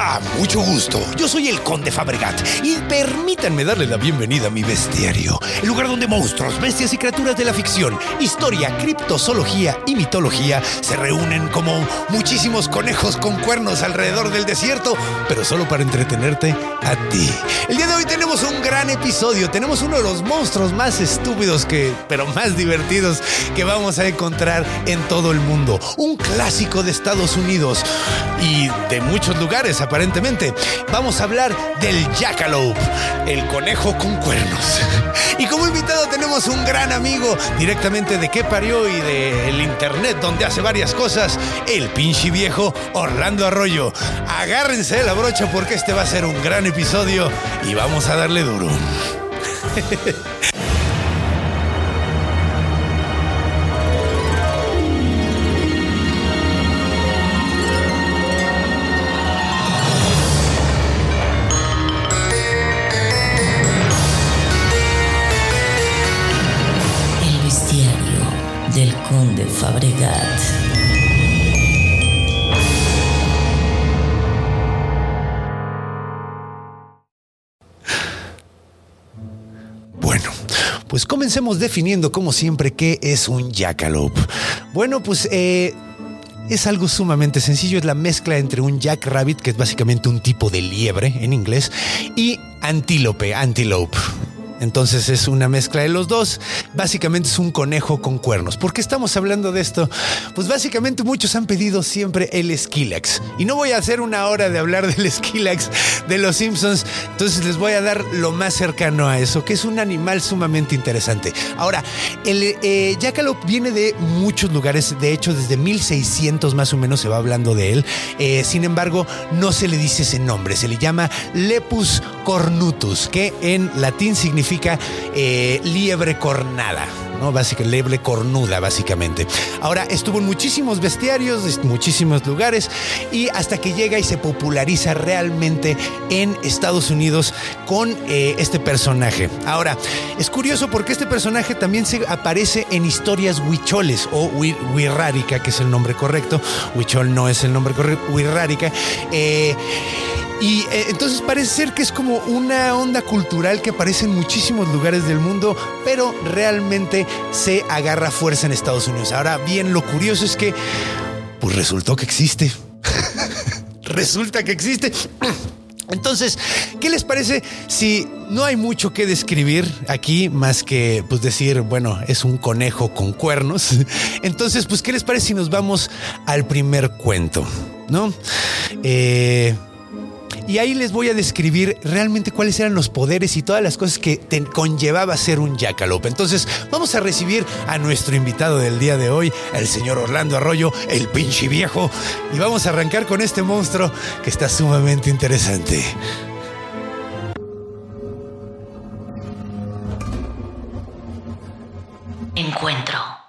Hola, mucho gusto. Yo soy el Conde Fabregat y permítanme darle la bienvenida a mi bestiario, el lugar donde monstruos, bestias y criaturas de la ficción, historia, criptozoología y mitología se reúnen como muchísimos conejos con cuernos alrededor del desierto, pero solo para entretenerte a ti. El día de hoy tenemos un gran episodio, tenemos uno de los monstruos más estúpidos que, pero más divertidos que vamos a encontrar en todo el mundo. Un clásico de Estados Unidos y de muchos lugares aparentemente. Vamos a hablar del jackalope, el conejo con cuernos. Y como invitado tenemos un gran amigo directamente de qué parió y del internet donde hace varias cosas, el pinche viejo Orlando Arroyo. Agárrense de la brocha porque este va a ser un gran episodio y vamos a darle duro. Fabregat. Bueno, pues comencemos definiendo como siempre qué es un jackalope. Bueno, pues eh, es algo sumamente sencillo, es la mezcla entre un jackrabbit, que es básicamente un tipo de liebre en inglés, y antílope, antelope. Entonces es una mezcla de los dos. Básicamente es un conejo con cuernos. ¿Por qué estamos hablando de esto? Pues básicamente muchos han pedido siempre el Skilax. Y no voy a hacer una hora de hablar del Skilax de los Simpsons. Entonces les voy a dar lo más cercano a eso, que es un animal sumamente interesante. Ahora, el eh, Jackalope viene de muchos lugares. De hecho, desde 1600 más o menos se va hablando de él. Eh, sin embargo, no se le dice ese nombre. Se le llama Lepus cornutus, que en latín significa eh, liebre cornada. ¿no? Básicamente, liebre cornuda, básicamente. Ahora, estuvo en muchísimos bestiarios, muchísimos lugares, y hasta que llega y se populariza realmente en Estados Unidos con eh, este personaje. Ahora, es curioso porque este personaje también se aparece en historias huicholes o wirrárica, que es el nombre correcto. Huichol no es el nombre correcto, wirrárica. Eh, y eh, entonces parece ser que es como una onda cultural que aparece en muchísimos lugares del mundo, pero realmente se agarra fuerza en Estados Unidos. Ahora bien, lo curioso es que, pues resultó que existe. Resulta que existe. Entonces, ¿qué les parece si no hay mucho que describir aquí más que pues decir, bueno, es un conejo con cuernos? Entonces, pues, ¿qué les parece si nos vamos al primer cuento? ¿No? Eh, y ahí les voy a describir realmente cuáles eran los poderes y todas las cosas que te conllevaba ser un jackalope. Entonces, vamos a recibir a nuestro invitado del día de hoy, el señor Orlando Arroyo, el pinche viejo, y vamos a arrancar con este monstruo que está sumamente interesante. Encuentro.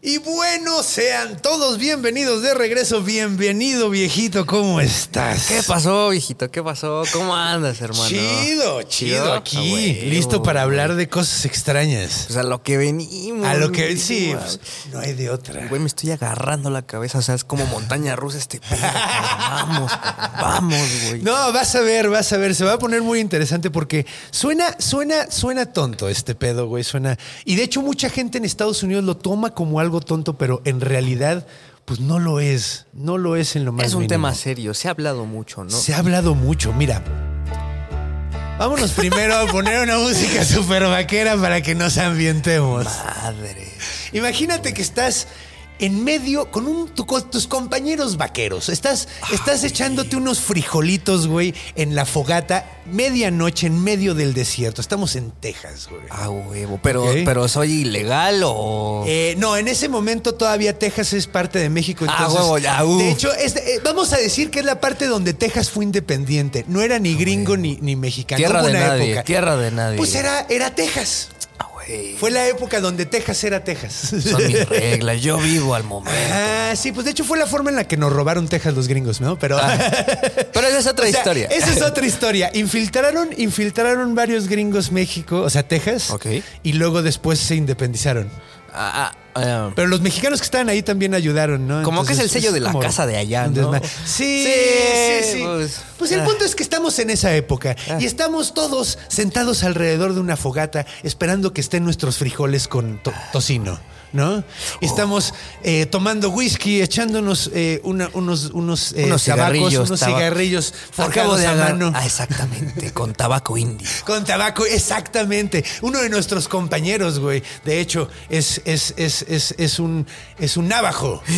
Y bueno, sean todos bienvenidos de regreso. Bienvenido, viejito, ¿cómo estás? ¿Qué pasó, viejito? ¿Qué pasó? ¿Cómo andas, hermano? Chido, chido, ¿Chido? aquí, listo para hablar de cosas extrañas. Pues a lo que venimos. A lo que sí, pues, no hay de otra. Güey, me estoy agarrando la cabeza. O sea, es como montaña rusa este pedo. vamos, vamos, güey. No, vas a ver, vas a ver, se va a poner muy interesante porque suena, suena, suena tonto este pedo, güey, suena. Y de hecho mucha gente en Estados Unidos lo toma como algo tonto, pero en realidad, pues no lo es, no lo es en lo más es un mínimo. tema serio. Se ha hablado mucho, ¿no? Se ha hablado mucho, mira. Vámonos primero a poner una música súper vaquera para que nos ambientemos. Madre. Imagínate que estás en medio con, un, tu- tus compañeros vaqueros. Estás, estás echándote unos frijolitos, güey, en la fogata, medianoche en medio del desierto. Estamos en Texas, güey. Ah, huevo. Pero, Ok. pero soy ilegal o. Eh, no, en ese momento todavía Texas es parte de México. Ah, huevo, ya, uh. De hecho, es- eh, vamos a decir que es la parte donde Texas fue independiente. No era ni gringo ni, ni mexicano. Tierra de nadie, época. tierra de nadie. Pues era, era Texas. Ah. Fue la época donde Texas era Texas. Son mis reglas. Yo vivo al momento. Ah, sí, pues de hecho fue la forma en la que nos robaron Texas los gringos, ¿no? Pero. Pero esa es otra O sea, historia. Esa es otra historia. Infiltraron, infiltraron varios gringos México, o sea, Texas. Ok. Y luego después se independizaron. Ah, ah, ah. Pero los mexicanos que estaban ahí también ayudaron, ¿no? Como que es el sello de la casa de allá, ¿no? Sí, Sí, sí, sí. pues, Pues, el ah. punto es que estamos en esa época y estamos todos sentados alrededor de una fogata esperando que estén nuestros frijoles con to- tocino. ¿No? Estamos eh, tomando whisky, echándonos eh, una- unos, unos, eh, unos tabacos, cigarrillos. unos tabaco. cigarrillos Acabo forjados de a mano. Ah, exactamente. Con tabaco indio. Con tabaco, exactamente. Uno de nuestros compañeros, güey. De hecho, es, es, es, es, es un, es un navajo.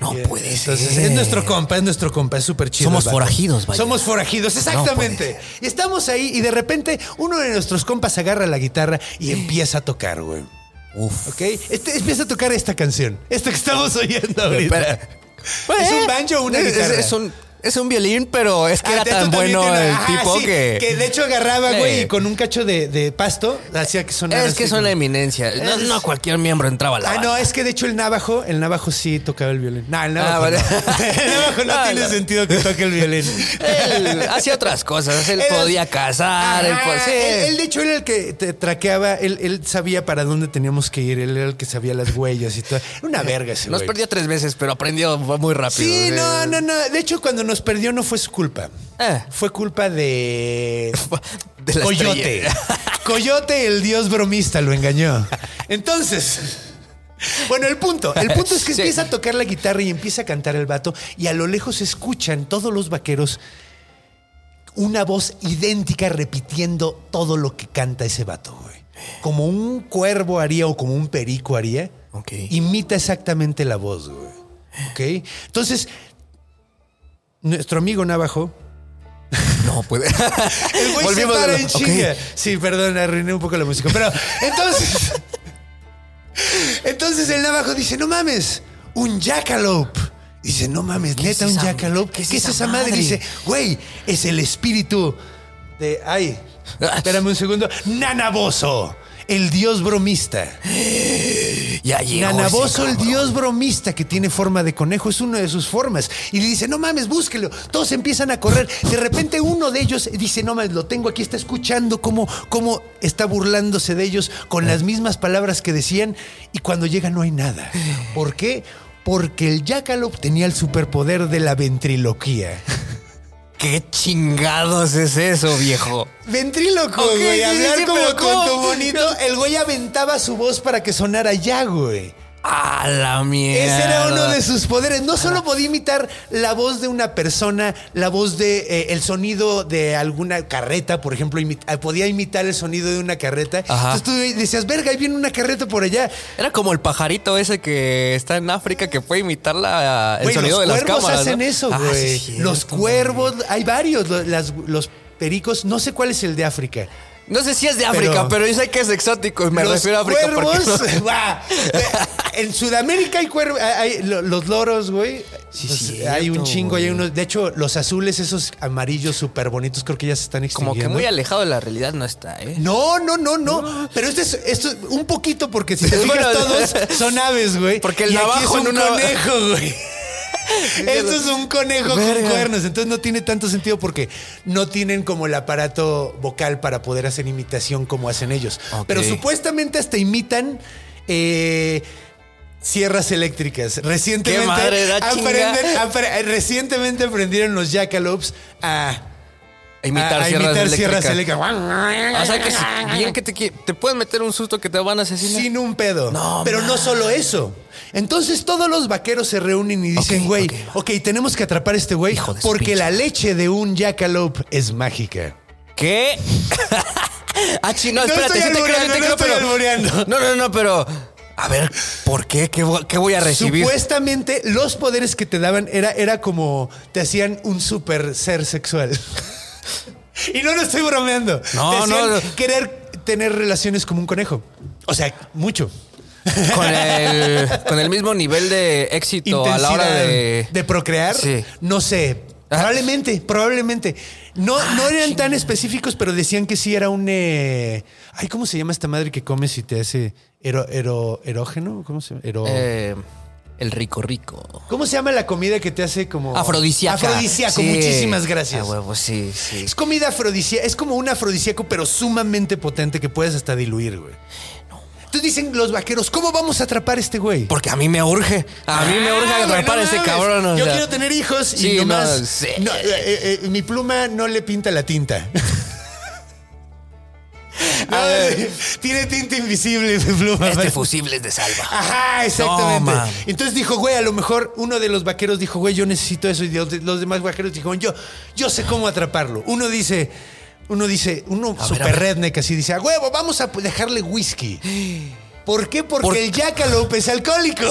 No Y, puede Entonces, ser. es nuestro compa, es nuestro compa, es súper chido. Somos forajidos, vaya. Somos forajidos, exactamente. y estamos ahí y de repente uno de nuestros compas agarra la guitarra y empieza a tocar, güey. Uf. ¿Ok? Este, empieza a tocar esta canción. Esta que estamos oyendo ahorita. Espera. ¿Es un banjo o una Es- es- guitarra? Es, un, es un violín, pero es que Ah, era tan bueno tiene- el ajá, tipo sí, que. de hecho agarraba, güey, Sí. y con un cacho de, de pasto hacía que sonara. Es que como- la eminencia. No, Es- no cualquier miembro entraba a la Ah, banda. no, es que de hecho el navajo, el navajo sí tocaba el violín. No, el navajo. Ah, vale. no. El navajo no Ah, tiene no. sentido que toque el violín. Él hacía otras cosas. Él Era- podía cazar. él, Ajá, po- sí. él, él, de hecho era el que te traqueaba, él, él sabía para dónde teníamos que ir, él era el que sabía las huellas y todo. Era una verga ese Nos güey. perdió tres veces, pero aprendió muy rápido. Sí, no, no, no. De hecho, cuando nos perdió no fue su culpa. Eh. Fue culpa de. De la Coyote. estrella. Coyote, el dios bromista, lo engañó. Entonces. Bueno, el punto. El punto es que Sí. empieza a tocar la guitarra y empieza a cantar el vato. Y a lo lejos se escuchan todos los vaqueros una voz idéntica repitiendo todo lo que canta ese vato, güey. Como un cuervo haría o como un perico haría. Imita exactamente la voz, güey. ¿Ok? Entonces, nuestro amigo Navajo. No puede. El güey se Volvimos para de en lo- ok. chinga. Sí, perdón, arruiné un poco la música. Pero entonces. entonces el Navajo dice: No mames, un jackalope. Dice, no mames, ¿Qué es neta, un esa- jackalope. qué ¿Qué, es es esa madre? Dice, güey, es el espíritu de. Ay, espérame un segundo. Nanaboso, el dios bromista. Ya llegó. Nanaboso, el dios bromista que tiene forma de conejo, es una de sus formas. Y le dice, no mames, búsquelo. Todos empiezan a correr. De repente uno de ellos dice, no mames, lo tengo aquí, está escuchando cómo, cómo está burlándose de ellos con las mismas palabras que decían. Y cuando llega no hay nada. ¿Por qué? Porque el Jackalope tenía el superpoder de la ventriloquía. ¿Qué chingados es eso, viejo? Ventríloco, Ok, güey. sí, hablar sí, como con ¿cómo? tu bonito. El güey aventaba su voz para que sonara ya, güey. A la mierda. Ese era uno de sus poderes. No solo podía imitar la voz de una persona, la voz de eh, el sonido de alguna carreta, por ejemplo, eh, podía imitar el sonido de una carreta. Ajá. Entonces tú decías, verga, ahí viene una carreta por allá. Era como el pajarito ese que está en África que puede imitar la, el Güey, sonido los de las cuervos cámaras. hacen ¿no? eso, Ah, güey. sí es cierto, los cuervos, hay varios. Las- los pericos, no sé cuál es el de África. No sé si es de África, Pero- pero, yo sé que es exótico. y Me los refiero a África porque cuervos, no- va. En Sudamérica hay cuervos, hay lo- los loros, güey. Sí, cierto, hay un chingo, hay unos. De hecho, los azules, esos amarillos súper bonitos, creo que ya se están Como extinguiendo. que muy alejado de la realidad no está, ¿eh? No, no, no, no. Pero esto es, esto es un poquito, porque si te fijas, Bueno, todos son aves, güey. Porque el Y aquí es un en una- conejo, güey. Esto es un conejo Verga. con cuernos, entonces no tiene tanto sentido porque no tienen como el aparato vocal para poder hacer imitación como hacen ellos. Pero supuestamente hasta imitan eh, sierras eléctricas. Recientemente, recientemente aprendieron los jackalopes A imitar a- a sierras imitar eléctricas. sierras eléctricas. O sea que si- bien que te, te pueden meter un susto que te van a asesinar. Sin un pedo. No, Pero no solo eso. Entonces todos los vaqueros se reúnen y dicen, güey, ok, ok, tenemos que atrapar a este güey porque pinche la leche de un jackalope es mágica. ¿Qué? ah, chino, No espérate, estoy sí te creo, sí te creo, no pero. No, no, no, pero. A ver, ¿por qué? ¿Qué, qué voy a recibir? Supuestamente los poderes que te daban era, era como te hacían un super ser sexual. y no lo estoy bromeando. No, no. querer tener relaciones como un conejo. O sea, mucho. Con el, con el mismo nivel de éxito a la hora de. de procrear. Sí. No sé. Ah. Probablemente, probablemente. No, no eran tan específicos, pero decían que sí era un. eh, ay, ¿cómo se llama esta madre que comes y te hace ero, ero- erógeno? ¿Cómo se llama? Ero- Eh, el rico rico. ¿Cómo se llama la comida que te hace como. Afrodisíaca. Afrodisíaco, Sí. muchísimas gracias. Ah, huevo, sí, sí. Es comida afrodisíaca, es como un afrodisíaco, pero sumamente potente que puedes hasta diluir, güey. Entonces dicen los vaqueros, ¿cómo vamos a atrapar a este güey? Porque a mí me urge. A mí me urge Ah, atrapar a no ese mames. cabrón. o Yo quiero tener hijos Sí, y no, nomás. sí. no, eh, eh, eh, mi pluma no le pinta la tinta. No, tiene tinta invisible mi pluma. Este fusible es de salva. Ajá, exactamente. Entonces dijo, güey, a lo mejor uno de los vaqueros dijo, güey, yo necesito eso. Y los, demás vaqueros dijeron, yo, yo sé cómo atraparlo. Uno dice, uno dice, uno A super ver. redneck así dice, a huevo, vamos a dejarle whisky. ¿Por qué? Porque Por- el jackalope es alcohólico.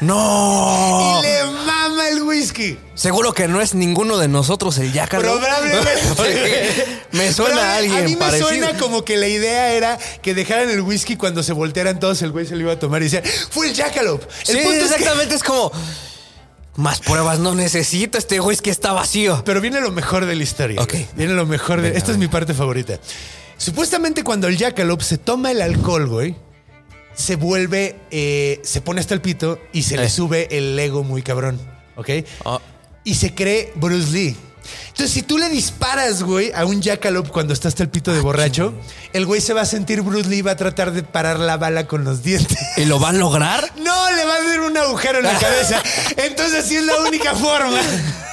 ¡No! Y le mama el whisky. Seguro que no es ninguno de nosotros el Yácalo. Probablemente. Me suena a alguien A mí me parecido. suena como que la idea era que dejaran el whisky cuando se voltearan todos, el güey se lo iba a tomar y decía, fue el jackalope. El Sí, punto es que- exactamente. Es como. Más pruebas no necesito. Este whisky está vacío. Pero viene lo mejor de la historia. Ok. güey. Viene lo mejor de. Venga, Esta es mi parte favorita. Supuestamente cuando el jackalope se toma el alcohol, güey, se vuelve, eh, se pone hasta el pito y se le Eh. sube el ego muy cabrón, ¿ok? Ah. Y se cree Bruce Lee. Entonces, si tú le disparas, güey, a un jackalope cuando está hasta el pito Ah, de borracho, el güey se va a sentir Bruce Lee y va a tratar de parar la bala con los dientes. ¿Y lo van a lograr? No, le va a hacer un agujero en la cabeza. Entonces, sí es la única forma.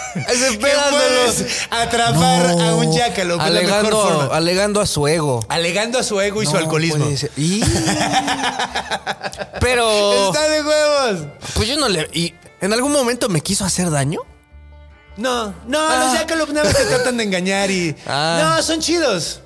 puedes atrapar a un la mejor Alegando, forma. alegando a su ego. Alegando a su ego y su No alcoholismo. puede ser. Y- Pero. Está de huevos. Pues yo no le. ¿Y en algún momento me quiso hacer daño? No, no, Ah. los jackalope nada más te tratan de engañar y. Ah. No, son chidos.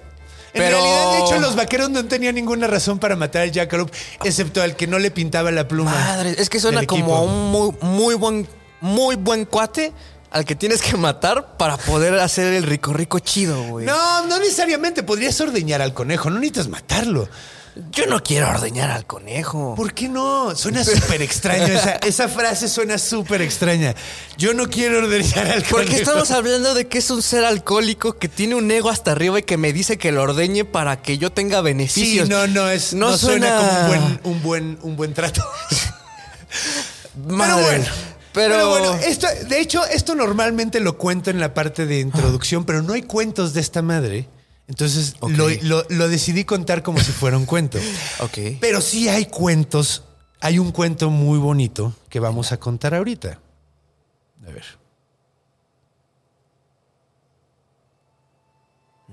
En Pero- realidad, de hecho, los vaqueros no tenían ninguna razón para matar al jackalope, excepto al que no le pintaba la pluma. Madre, es que suena del como equipo. a un muy, muy buen, muy buen cuate al que tienes que matar para poder hacer el rico rico chido, güey. No, no necesariamente. Podrías ordeñar al conejo, no necesitas matarlo. Yo no quiero ordeñar al conejo. ¿Por qué no? Suena súper extraño. Esa, esa frase suena súper extraña. Yo no quiero ordeñar al conejo. Porque estamos hablando de que es un ser alcohólico que tiene un ego hasta arriba y que me dice que lo ordeñe para que yo tenga Sí, beneficios. no, no, es, no, No suena, suena- como un buen, un buen, un buen trato. Madre. Pero bueno. Pero- Pero, bueno, esto, de hecho, esto normalmente lo cuento en la parte de introducción, pero no hay cuentos de esta madre. Entonces lo- lo decidí contar como si fuera un cuento. Ok. Pero sí hay cuentos. Hay un cuento muy bonito que vamos a contar ahorita. A ver.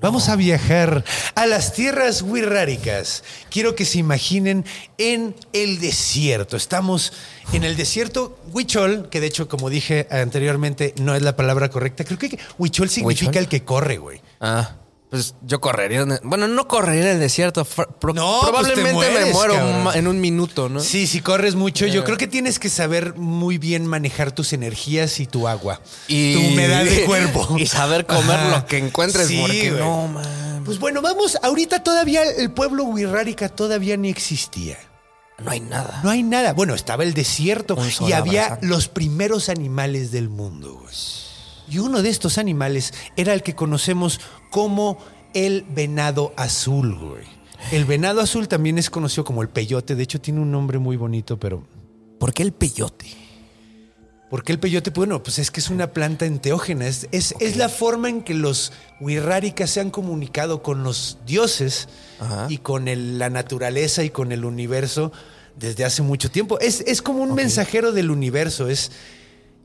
Vamos a viajar a las tierras wixárikas. Quiero que se imaginen en el desierto. Estamos en el desierto Huichol, que de hecho, como dije anteriormente, no es la palabra correcta. Creo que Huichol significa ¿Huichol? el que corre, güey. Ah, pues yo correría. bueno, no correría en el desierto. pro- No, pues te probablemente me muero cabrón. en un minuto, ¿no? Sí, si corres mucho, yo creo que tienes que saber muy bien manejar tus energías y tu agua. Y tu humedad de cuerpo. Y saber comer Ajá. lo que encuentres, Sí, porque güey. no, man. Pues bueno, vamos, ahorita todavía el pueblo Wixárika todavía ni existía. No hay nada. No hay nada. Bueno, estaba el desierto y había los primeros animales del mundo. güey. Y uno de estos animales era el que conocemos como el venado azul, güey. El venado azul también es conocido como el peyote. De hecho, tiene un nombre muy bonito, pero ¿Por qué el peyote? ¿Por qué el peyote? Bueno, pues es que es una planta enteógena. Es, es, es la forma en que los wixárikas se han comunicado con los dioses Ajá. y con el- la naturaleza y con el universo desde hace mucho tiempo. Es, es como un mensajero del universo. Es,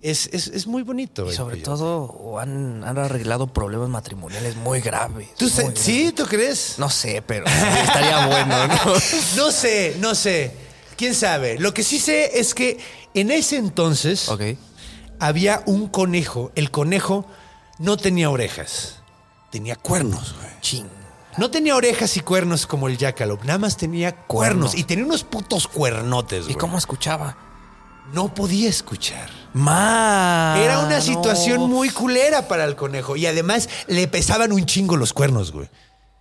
es, es, es muy bonito. Y sobre todo han, han arreglado problemas matrimoniales muy graves. ¿Tú muy se- graves. ¿Sí? ¿Tú crees? No sé, pero estaría bueno, ¿no? No sé, no sé. ¿Quién sabe? Lo que sí sé es que en ese entonces había un conejo. El conejo no tenía orejas, tenía cuernos. güey. Ching. No tenía orejas y cuernos como el jackalope, nada más tenía cuernos Cuerno. y tenía unos putos cuernotes, ¿Y güey. cómo escuchaba? No podía escuchar. Ma. Era una no. situación muy culera para el conejo y además le pesaban un chingo los cuernos, güey.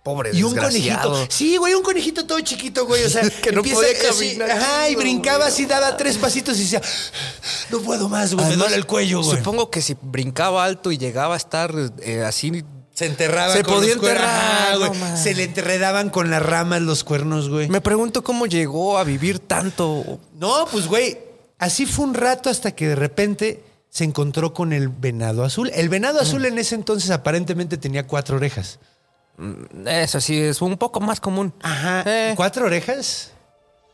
pobre Y un conejito. Sí, güey, un conejito todo chiquito, güey. O sea, Que no empieza podía así, caminar Ajá, y brincaba así, daba tres pasitos y decía, no puedo más, güey, me Además, duele el cuello, güey. Supongo que si brincaba alto y llegaba a estar eh, así. Se enterraba Se con podía los enterrar, güey. no. Se le enredaban con las ramas los cuernos, güey. Me pregunto cómo llegó a vivir tanto. No, pues, güey, así fue un rato hasta que de repente se encontró con el venado azul. El venado Mm. azul en ese entonces aparentemente tenía cuatro orejas. Eso sí, es un poco más común. Ajá. Eh, ¿Cuatro orejas?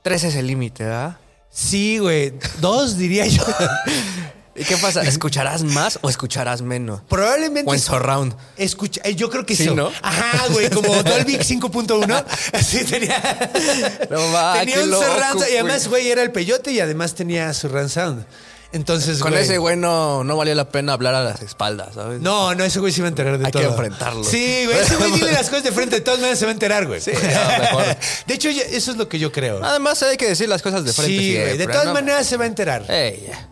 tres es el límite, ¿verdad? Sí, güey. Dos, diría yo. ¿Y qué pasa? ¿Escucharás más o escucharás menos? Probablemente. O en surround. Escucha, eh, yo creo que Sí, sí. ¿no? Ajá, güey, como Dolby 5.1. Así tenía. No va, tenía un loco, surround Y además, güey, era el peyote y además tenía surround sound. Entonces, Con güey. ese güey no, no valía la pena hablar a las espaldas, ¿sabes? No, no, ese güey se iba a enterar de Hay que todo. enfrentarlo. Sí, güey, ese güey dile las cosas de frente, de todas maneras se va a enterar, güey. Sí, no, mejor. De hecho, eso es lo que yo creo. Además hay que decir las cosas de frente. sí, güey, de todas ¿no? maneras se va a enterar. Ey, ya.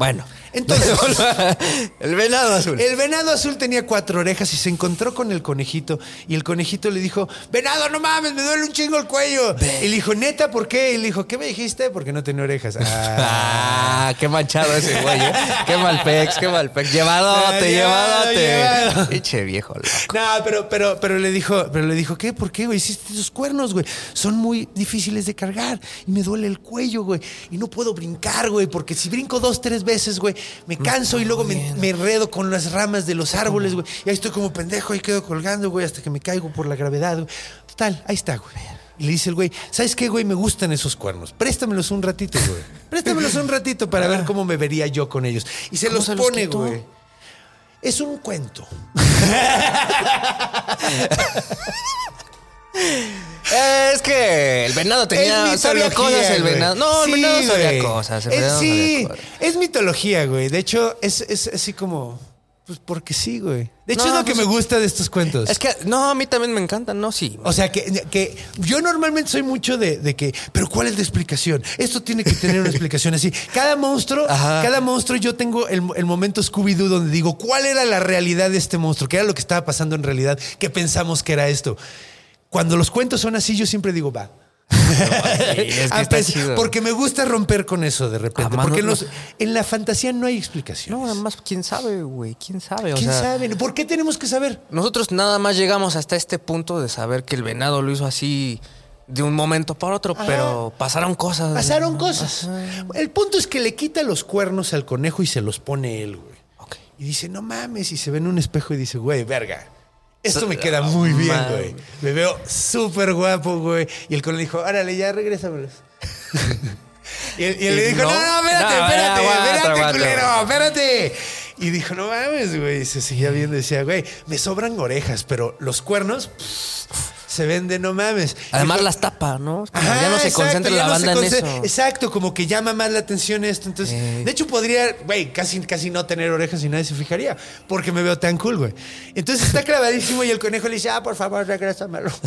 Bueno. Entonces, el venado azul. El venado azul tenía cuatro orejas y se encontró con el conejito. Y el conejito le dijo, venado, no mames, me duele un chingo el cuello. Y le dijo, neta, ¿por qué? Y le dijo, ¿qué me dijiste? Porque no tenía orejas. Ah. Ah, qué manchado ese güey, ¿eh? Qué mal pex, qué mal pex. Llevadote, Ah, llevado, llevado. llevadote. Pinche viejo loco. No, pero, pero, pero le dijo, pero le dijo, ¿qué? ¿Por qué, güey? Hiciste esos cuernos, güey. Son muy difíciles de cargar. Y me duele el cuello, güey. Y no puedo brincar, güey. Porque si brinco dos, tres veces, güey, me canso y luego me, me enredo con las ramas de los árboles, güey. Y ahí estoy como pendejo y quedo colgando, güey, hasta que me caigo por la gravedad, güey. Total, ahí está, güey. Y le dice el güey, ¿sabes qué, güey? Me gustan esos cuernos. Préstamelos un ratito, güey. Préstamelos un ratito para ver cómo me vería yo con ellos. Y se ¿Cómo los se pone, güey. Es un cuento. Es que el venado tenía es sabía mitología, cosas, el venado. No, el Sí, venado sabía cosas. El Es- venado sí, sabía cosas. es mitología, güey. De hecho, es, es así como. Pues porque sí, güey. De hecho, No, es lo que pues- me gusta de estos cuentos. Es que, no, a mí también me encantan, no, sí. O sea, que, que yo normalmente soy mucho de, de que, pero ¿cuál es la explicación? Esto tiene que tener una explicación así. Cada monstruo, Ajá. cada monstruo, yo tengo el, el momento Scooby-Doo donde digo, ¿cuál era la realidad de este monstruo? ¿Qué era lo que estaba pasando en realidad? ¿Qué pensamos que era esto? Cuando los cuentos son así, yo siempre digo, va. es que. Porque me gusta romper con eso de repente. Además, porque en, no- los- en la fantasía no hay explicación. No, además, quién sabe, güey, quién sabe. O ¿Quién sea, sabe? ¿Por qué tenemos que saber? Nosotros nada más llegamos hasta este punto de saber que el venado lo hizo así de un momento para otro, pero pasaron cosas. Pasaron cosas. El punto es que le quita los cuernos al conejo y se los pone él, güey. Ok. Y dice, no mames, y se ve en un espejo y dice, güey, verga. Esto me queda muy bien, güey. Me veo súper guapo, güey. Y el le dijo, órale, ya y él, y él Y le dijo, no, no. no, espérate, No, espérate, aguanta, espérate, aguanta. culero, espérate. Y dijo, no mames, güey. Y se seguía viendo y decía, güey, me sobran orejas, pero los cuernos pff, se ven de no mames. Además las tapa, ¿no? Ajá, ya no se exacto, concentra la no banda en eso. Exacto, como que llama más la atención esto. Entonces, Eh. de hecho, podría, güey, casi, casi no tener orejas y nadie se fijaría, porque me veo tan cool, güey. Entonces está clavadísimo y el conejo le dice, ah, por favor, regrésamelo.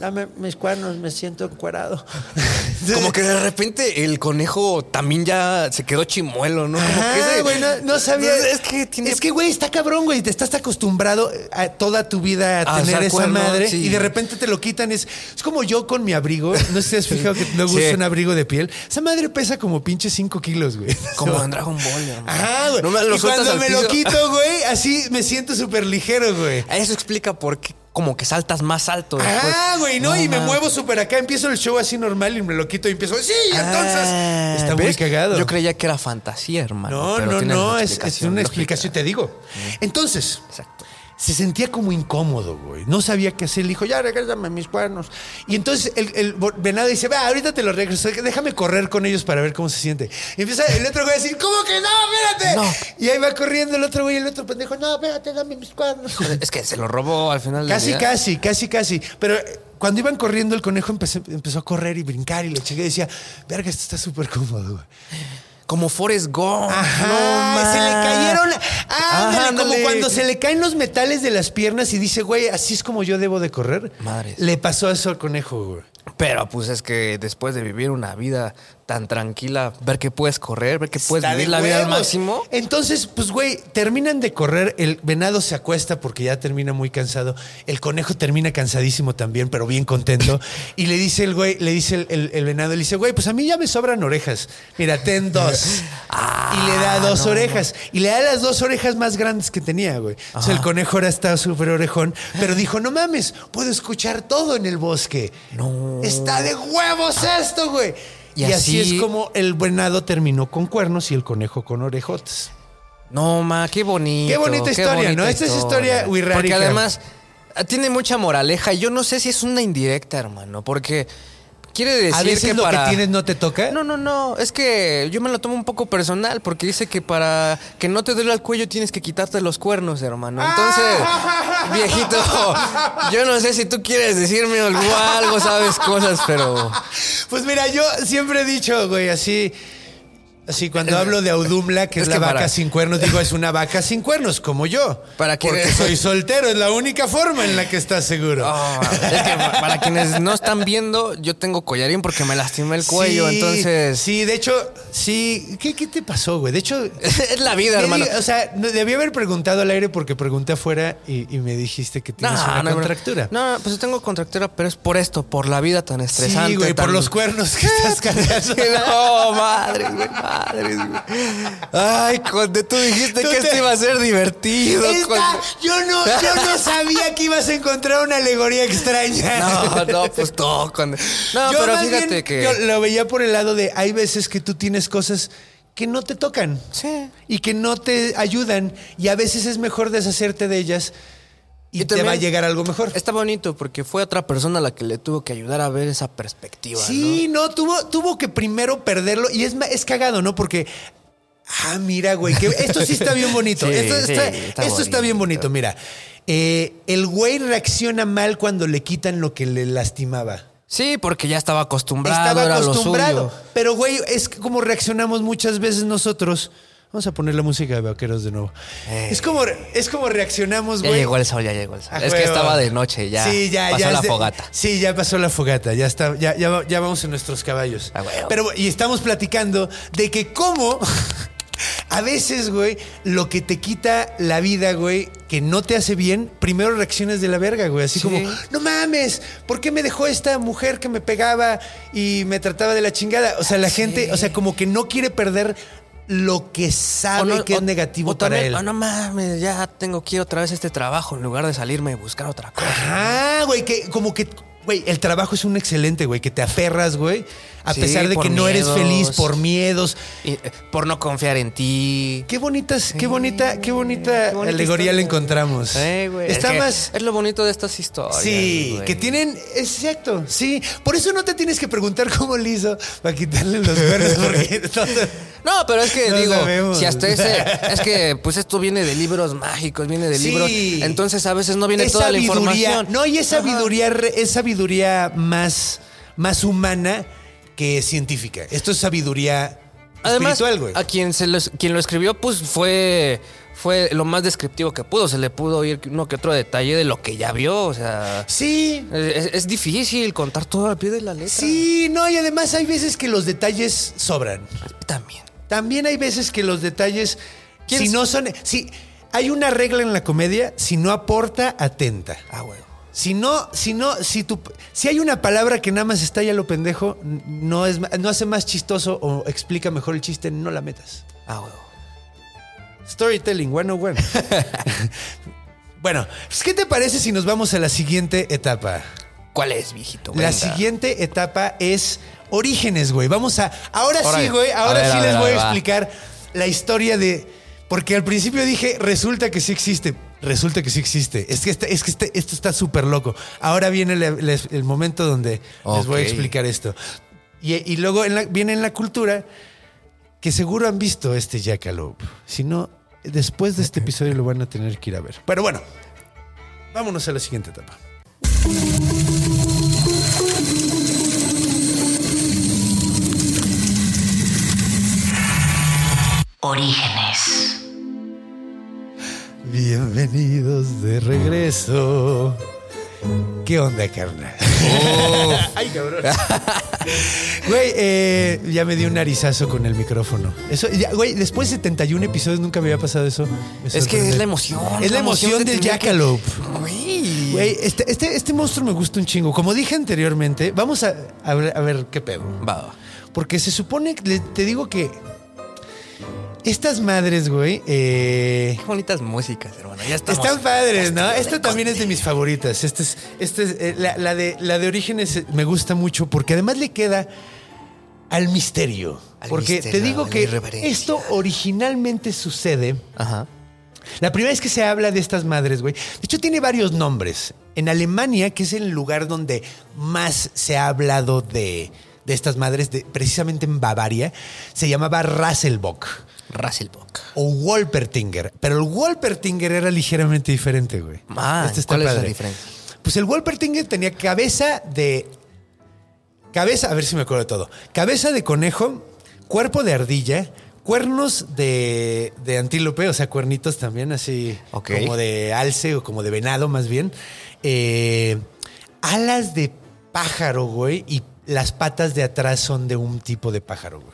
Dame mis cuernos, me siento encuerado. Como que de repente el conejo también ya se quedó chimuelo, ¿no? Como Ajá, que ese- güey, no, no sabía. Es que tiene. Es que, güey, está cabrón, güey. Te estás acostumbrado a toda tu vida a A tener esa madre sí. y de repente te lo quitan. Es, es como yo con mi abrigo. No sé si has fijado que Sí. uso un abrigo de piel. Esa madre pesa como pinche 5 kilos, güey. Como en Dragon Ball. Ajá, güey. No me lo y cuando me lo quito, güey, así me siento súper ligero, güey. Eso explica por qué como que saltas más alto. después. Ah, güey, no, y me muevo súper acá, empiezo el show así normal y me lo quito y empiezo, sí, y entonces Ah, está muy ¿ves? cagado. Yo creía que era fantasía, hermano. No, pero no, no, es, es explicación una lógica. explicación, te digo. Entonces, Exacto. Se sentía como incómodo, güey. No sabía qué hacer. Le dijo, ya, regrésame mis cuernos. Y entonces el, venado dice, va, ahorita te los regreso. Déjame correr con ellos para ver cómo se siente. Y empieza el otro güey a decir, ¿cómo que no? Espérate. No. Y ahí va corriendo el otro güey y el otro pendejo, no, espérate, dame mis cuernos. Es que se lo robó al final del Casi, día. casi, casi, casi. Pero eh, cuando iban corriendo, el conejo empezó, empezó a correr y brincar y le chingué y decía, verga, esto está súper cómodo, güey. Como Forrest Gump. Ajá, No, se le cayeron. Ándale, como cuando se le caen los metales de las piernas y dice, güey, así es como yo debo de correr. Madres. Le pasó eso al conejo, güey. Pero pues es que después de vivir una vida tan tranquila, ver que puedes correr, ver que puedes Está vivir la vida al máximo. Entonces, pues, güey, terminan de correr. El venado se acuesta porque ya termina muy cansado. El conejo termina cansadísimo también, pero bien contento. Y le dice el güey, le dice el, el- el venado, le dice, güey, pues a mí ya me sobran orejas. Mira, ten dos. y le da dos orejas. Y le da las dos orejas más grandes que tenía, güey. O sea, el conejo ahora está súper orejón. Pero dijo, no mames, puedo escuchar todo en el bosque. No. Está de huevos esto, güey. Y, Y así, así- es como el venado terminó con cuernos y el conejo con orejotas. No, ma, qué bonito. Qué bonita historia, ¿no? Esta es historia Porque además ah, tiene mucha moraleja. Yo no sé si es una indirecta, hermano, porque quiere decir A veces que lo para... que tienes no te toca. No, no, no. Es que yo me lo tomo un poco personal porque dice que para que no te duele el cuello tienes que quitarte los cuernos, hermano. Entonces, viejito, yo no sé si tú quieres decirme algo, algo sabes cosas, pero Pues mira, yo siempre he dicho, güey, así. Así cuando hablo de Audumla, que es, Es la vaca para- sin cuernos, digo, es una vaca sin cuernos, como yo. Para que- Porque soy soltero, es la única forma en la que estás seguro. Ah, es que pa- para quienes no están viendo, yo tengo collarín porque me lastimé el cuello, Sí, entonces Sí, de hecho, sí. ¿Qué, qué te pasó, güey? De hecho. es la vida, hermano. o sea, no- debí haber preguntado al aire porque pregunté afuera y, y me dijiste que tienes una no, contractura. No, pues tengo contractura, pero es por esto, por la vida tan estresante. sí, güey, por los cuernos que estás cargando. no, madre, güey, madre, güey. Ay, Conde, tú dijiste que esto iba a ser divertido. Esta- yo, no, yo no sabía que ibas a encontrar una alegoría extraña. No, no, pues no, Conde. No, Yo pero fíjate bien, que. Yo lo veía por el lado de hay veces que tú tienes cosas que no te tocan. Sí. Y que no te ayudan. Y a veces es mejor deshacerte de ellas y, Y te va a llegar algo mejor. Está bonito porque fue otra persona la que le tuvo que ayudar a ver esa perspectiva. Sí, no, tuvo, tuvo que primero perderlo. Y es, es cagado, ¿no? Porque. Ah, mira, güey, que esto sí está bien bonito. Sí, esto sí, está, está esto está bien bonito. Mira, Eh, el güey reacciona mal cuando le quitan lo que le lastimaba. Sí, porque ya estaba acostumbrado, Estaba era lo acostumbrado. suyo. Pero, güey, es como reaccionamos muchas veces nosotros. Vamos a poner la música de vaqueros de nuevo. Eh. Es, como, es como reaccionamos, Ya güey. llegó el sol, ya llegó el sol. Es que estaba de noche, ya. Sí, ya, pasó ya la de- fogata. Sí, ya pasó la fogata. Ya está, ya, ya, ya vamos en nuestros caballos. A huevo. Pero, y estamos platicando de que cómo a veces, güey, lo que te quita la vida, güey, que no te hace bien, primero reacciones de la verga, güey. Así Sí. como, no mames, ¿por qué me dejó esta mujer que me pegaba y me trataba de la chingada? O sea, la gente, o sea, como que no quiere perder lo que sabe no- que es negativo para también, él. "Ah, no mames, ya tengo que ir otra vez a este trabajo en lugar de salirme y buscar otra cosa. Ah, güey, que como que, güey, el trabajo es un excelente, güey, que te aferras, güey, a Sí, pesar de que no eres feliz por miedos. Y, eh, por no confiar en ti. Qué bonitas, qué bonita, qué bonita Qué bonita alegoría le encontramos. Eh, Está es que más. Es lo bonito de estas historias. Sí, güey. que tienen, exacto, sí. Por eso no te tienes que preguntar cómo le hizo para quitarle los cuernos, porque no- No, pero es que No digo, sabemos. si hasta ese, es que pues esto viene de libros mágicos, viene de Sí. libros, entonces a veces no viene es toda la sabiduría. información. No, y es sabiduría, es sabiduría más, más humana que científica. Esto es sabiduría Además, espiritual, güey. a quien se lo, quien lo escribió, pues fue, fue lo más descriptivo que pudo. Se le pudo oír uno que otro detalle de lo que ya vio. O sea, Sí, es, es difícil contar todo al pie de la letra. Sí, no, y además hay veces que los detalles sobran. También. También hay veces que los detalles, ¿Quién si no son, si hay una regla en la comedia, si no aporta, atenta. Ah, güey. Si no, si no, si tu, si hay una palabra que nada más está ya lo pendejo, no es, no hace más chistoso o explica mejor el chiste, no la metas. Ah, güey. Storytelling 101. bueno, pues, ¿qué te parece si nos vamos a la siguiente etapa? ¿Cuál es, viejito? La siguiente etapa es orígenes, güey. Vamos a. Ahora sí, güey. Ahora ver, sí les ver, voy a va. explicar la historia de. Porque al principio dije, resulta que sí existe. Resulta que sí existe. Es que, este- es que este- esto está súper loco. Ahora viene el, el- el momento donde les voy a explicar esto. Y, y luego en la- viene en la cultura que seguro han visto este Jackalope. Si no, después de este episodio lo van a tener que ir a ver. Pero bueno, vámonos a la siguiente etapa. Orígenes. Bienvenidos de regreso. ¿Qué onda, carnal? Ay, cabrón. Güey, eh, ya me di un narizazo con el micrófono. Eso, ya, güey, después de 71 episodios nunca me había pasado eso. Es que es la emoción. Es la emoción de del tener que- Jackalope. Güey. Güey, este, este, este monstruo me gusta un chingo. Como dije anteriormente, vamos a, a ver, a ver qué pedo. Va. Porque se supone, te digo que estas madres, güey, eh, Qué bonitas músicas, hermano. Ya estamos. están padres, ¿no? Esta también es de mis favoritas. Esta es, esta es, eh, la, la de, la de Orígenes eh, me gusta mucho porque además le queda al misterio. Al porque misterio, te digo que esto originalmente sucede Ajá. la primera vez que se habla de estas madres, güey, de hecho tiene varios nombres. En Alemania, que es el lugar donde más se ha hablado de, de estas madres, de- precisamente en Bavaria, se llamaba Rasselbock Rasselbock. o Wolpertinger. Pero el Wolpertinger era ligeramente diferente, güey. Ah, Este está ¿cuál es la padre. diferencia? Pues el Wolpertinger tenía cabeza de. Cabeza, a ver si me acuerdo de todo. Cabeza de conejo, cuerpo de ardilla, cuernos de, de antílope, o sea, cuernitos también, así como de alce o como de venado, más bien. Eh, alas de pájaro, güey, y las patas de atrás son de un tipo de pájaro, güey.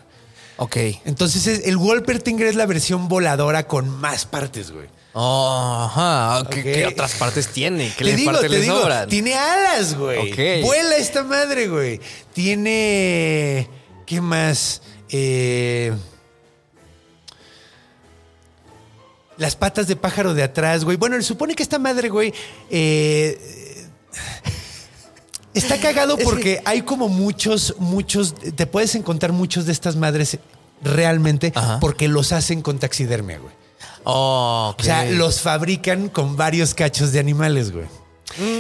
Ok. Entonces, es- el Wolpertinger es la versión voladora con más partes, güey. Ajá. ¿Qué, otras partes tiene? ¿Qué te le digo, partes te le digo, sobran? tiene alas, güey. Ok. Vuela esta madre, güey. Tiene. ¿Qué más? Eh, las patas de pájaro de atrás, güey. Bueno, se supone que esta madre, güey. eh, está cagado porque hay como muchos, muchos. Te puedes encontrar muchos de estas madres realmente Ajá. porque los hacen con taxidermia, güey. Oh, ok. O sea, los fabrican con varios cachos de animales, güey.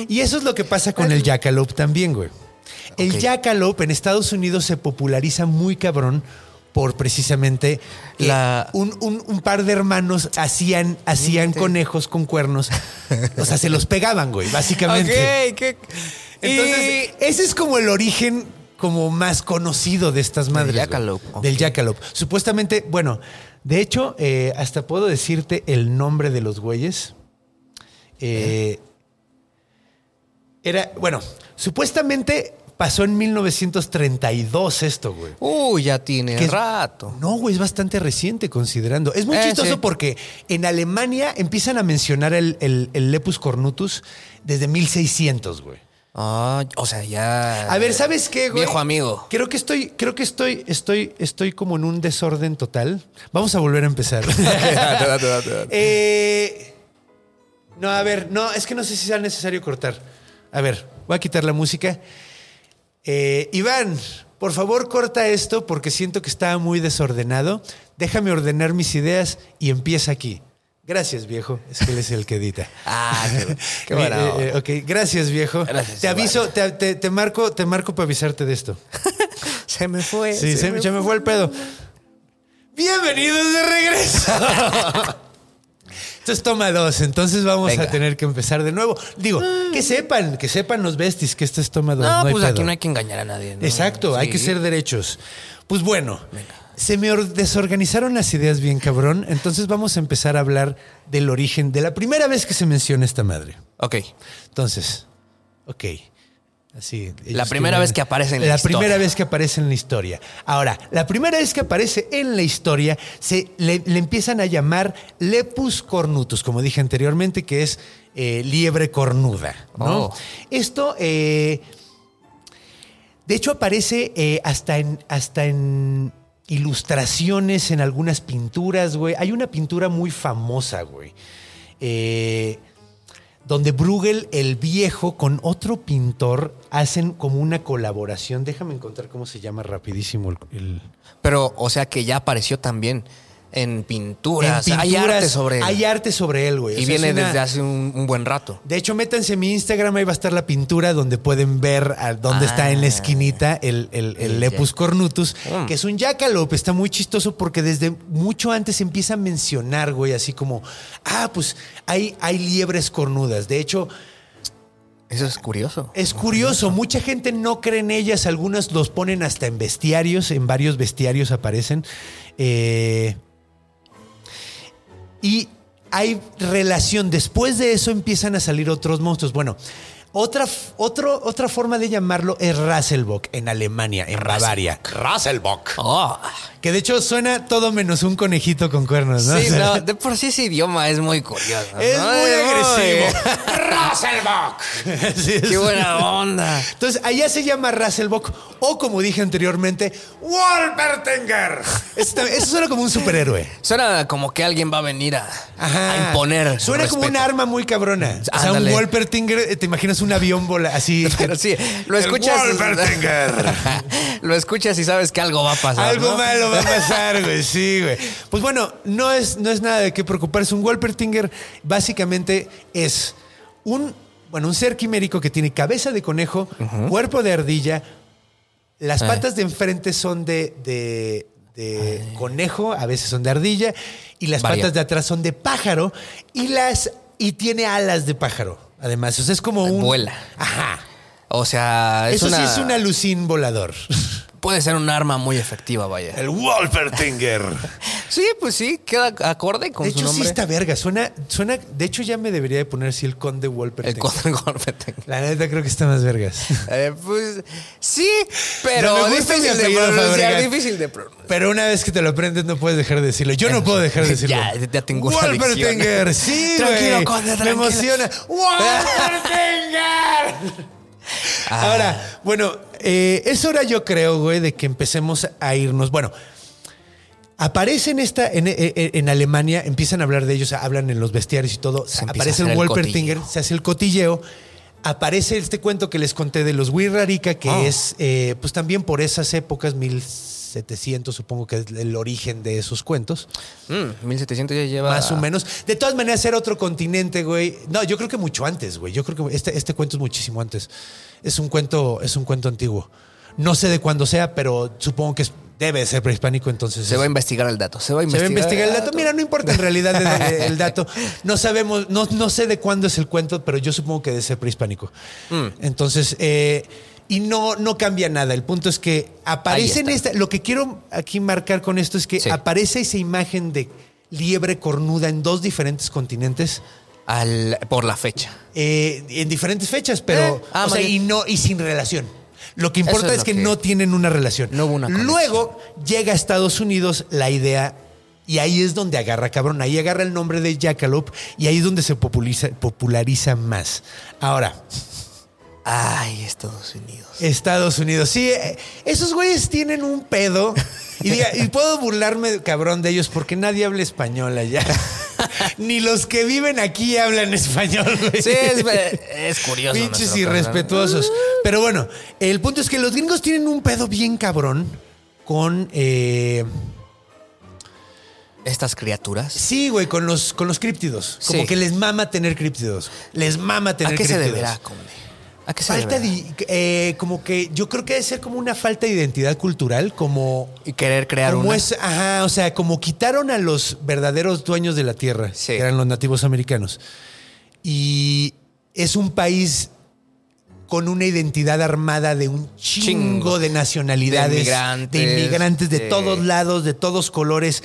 Y eso es lo que pasa con el jackalope también, güey. El Ok. jackalope en Estados Unidos se populariza muy cabrón por precisamente que La- un, un- un par de hermanos hacían, hacían conejos con cuernos. O sea, se los pegaban, güey, básicamente. Ok, ¿qué? Entonces, ese es como el origen como más conocido de estas madres. güey. jackalope. Del jackalope. Supuestamente, bueno, de hecho, eh, hasta puedo decirte el nombre de los güeyes. Eh, Era, bueno, supuestamente pasó en 1932 esto, güey. Uy, ya tiene Que es- rato. No, güey, es bastante reciente considerando. Es muy Eh, chistoso sí. porque en Alemania empiezan a mencionar el, el- el Lepus cornutus desde 1600, güey. Ah, o sea, ya. A ver, ¿sabes qué, güey? Viejo amigo. Creo que estoy, creo que estoy, estoy, estoy como en un desorden total. Vamos a volver a empezar. Eh, no, a ver, no, es que no sé si sea necesario cortar. A ver, voy a quitar la música. Eh, Iván, por favor, corta esto porque siento que está muy desordenado. Déjame ordenar mis ideas y empieza aquí. Gracias, viejo. Es que él es el que edita. Ah, qué, qué buena eh, eh, ok, gracias, viejo. Gracias, te aviso, te, te- te marco, te marco para avisarte de esto. Se me fue. Sí, se, me fue el pedo. Bienvenidos de regreso. Entonces toma dos, entonces vamos Venga. a tener que empezar de nuevo. Digo, que sepan, que sepan los besties que esto es toma dos. No, No, hay pues aquí no hay que engañar a nadie. ¿no? Exacto, hay que ser derechos. Pues bueno, se me or- desorganizaron las ideas bien cabrón, entonces vamos a empezar a hablar del origen de la primera vez que se menciona esta madre. Ok. Entonces, ok. Así. La primera tienen- vez que aparece en la La historia. primera vez que aparece en la historia. Ahora, la primera vez que aparece en la historia, se le, le empiezan a llamar Lepus cornutus, como dije anteriormente, que es eh, liebre cornuda. ¿no? Oh. Esto, eh, de hecho, aparece eh, hasta en. Hasta en ilustraciones en algunas pinturas, güey. Hay una pintura muy famosa, güey. Eh, donde Bruegel el viejo con otro pintor hacen como una colaboración. Déjame encontrar cómo se llama rapidísimo el... el- Pero, o sea que ya apareció también en pinturas. En hay arte sobre él. Hay arte sobre él, güey. O y sea, viene una- desde hace un, un buen rato. De hecho, métanse en mi Instagram, ahí va a estar la pintura donde pueden ver a dónde está en la Ah. esquinita el, el- el El Lepus jack- cornutus, Mm. que es un jackalope. Está muy chistoso porque desde mucho antes empieza a mencionar, güey, así como, ah, pues hay, hay liebres cornudas. De hecho, Eso es curioso. es curioso, mucha gente no cree en ellas, algunas los ponen hasta en bestiarios, en varios bestiarios aparecen. Eh, y hay relación. Después de eso empiezan a salir otros monstruos. Bueno, otra, otro, otra forma de llamarlo es Rasselbock en Alemania, en Bavaria. Rasselbock. Oh, Que de hecho suena todo menos un conejito con cuernos, ¿no? sí, no, de por sí ese idioma es muy curioso. Es ¿no? muy agresivo. Rasselbock. Sí, es- Qué buena onda. Entonces, allá se llama Rasselbock o como dije anteriormente, Wolpertinger. Eso, eso suena como un superhéroe. Suena como que alguien va a venir a, a imponer. Suena como un arma muy cabrona. O sea, un. Wolpertinger, eh, te imaginas un avión vola así. Pero sí, lo escuchas. Wolpertinger. lo escuchas y sabes que algo va a pasar. Algo ¿no? malo va a pasar, güey. Sí, güey. Pues bueno, no es, no es nada de qué preocuparse. Un Wolpertinger básicamente es un, bueno, un ser quimérico que tiene cabeza de conejo, cuerpo de ardilla, las Ay. patas de enfrente son de, de- de conejo, a veces son de ardilla, y las patas de atrás son de pájaro, y las y tiene alas de pájaro. Además, o sea, es como un. Vuela. Ajá. O sea, es Eso una, sí es un alucín volador. puede ser un arma muy efectiva, vaya. El Wolpertinger. Sí, pues sí, queda acorde con De su hecho, sí nombre. está verga. Suena, suena. De hecho, ya me debería de poner así el conde Wolper. El contra golpe. La neta creo que está más vergas. Eh, pues sí, pero No, me gusta mi difícil de pronunciar, difícil de pronunciar. Pero una vez que te lo aprendes, no puedes dejar de decirlo. Yo no puedo dejar de decirlo. Ya, ya tengo una Wolpertinger, sí, Tranquilo, conde, Me tranquilo. emociona. ¡Wolpertinger! Ah. Ahora, bueno, eh, es hora yo creo, güey, de que empecemos a irnos. Bueno, aparece en esta, en, en- en Alemania, empiezan a hablar de ellos, hablan en los bestiarios y todo. Se aparece el Wolpertinger, se hace el cotilleo. Aparece este cuento que les conté de los Wirrarica, que Ah. es, eh, pues también por esas épocas, 1700, supongo que es el origen de esos cuentos. Mm, 1700 ya lleva. Más o menos. De todas maneras, era otro continente, güey. No, yo creo que mucho antes, güey. Yo creo que este, este cuento es muchísimo antes. Es un cuento, es un cuento antiguo. No sé de cuándo sea, pero supongo que es- debe de ser prehispánico, entonces. Se va a investigar el dato. Se va a se va a investigar, investigar el dato. Mira, no importa en realidad el dato. No sabemos, no, no sé de cuándo es el cuento, pero yo supongo que debe ser prehispánico. Mm. Entonces, eh, y no, no cambia nada. El punto es que aparece en esta. Lo que quiero aquí marcar con esto es que Sí. aparece esa imagen de liebre cornuda en dos diferentes continentes. Al- por la fecha. eh, en diferentes fechas, pero Eh, ah, o sea, María. y no y sin relación. Lo que importa es, es que, no tienen una relación. No hubo una conexión. Luego llega a Estados Unidos la idea y ahí es donde agarra cabrón, ahí agarra el nombre de Jackalope y ahí es donde se populariza más. Ahora, Ay, Estados Unidos. Estados Unidos. Sí, eh, esos güeyes tienen un pedo. Y, diga- y puedo burlarme, cabrón, de ellos porque nadie habla español allá. Ni los que viven aquí hablan español, güey. Sí, es, es curioso. Pinches irrespetuosos. Pero bueno, el punto es que los gringos tienen un pedo bien cabrón con. eh, Estas criaturas. sí, güey, con los, con los críptidos. Como Sí. que les mama tener críptidos. Les mama tener ¿A qué se críptidos. deberá, conde? ¿A qué se Falta de. eh, como que yo creo que debe ser como una falta de identidad cultural, como. Y querer crear Como una. es, ajá, o sea, como quitaron a los verdaderos dueños de la tierra, Sí. que eran los nativos americanos. Y es un país con una identidad armada de un chingo, Chingo. de nacionalidades, De inmigrantes, de, inmigrantes de de- todos lados, de todos colores,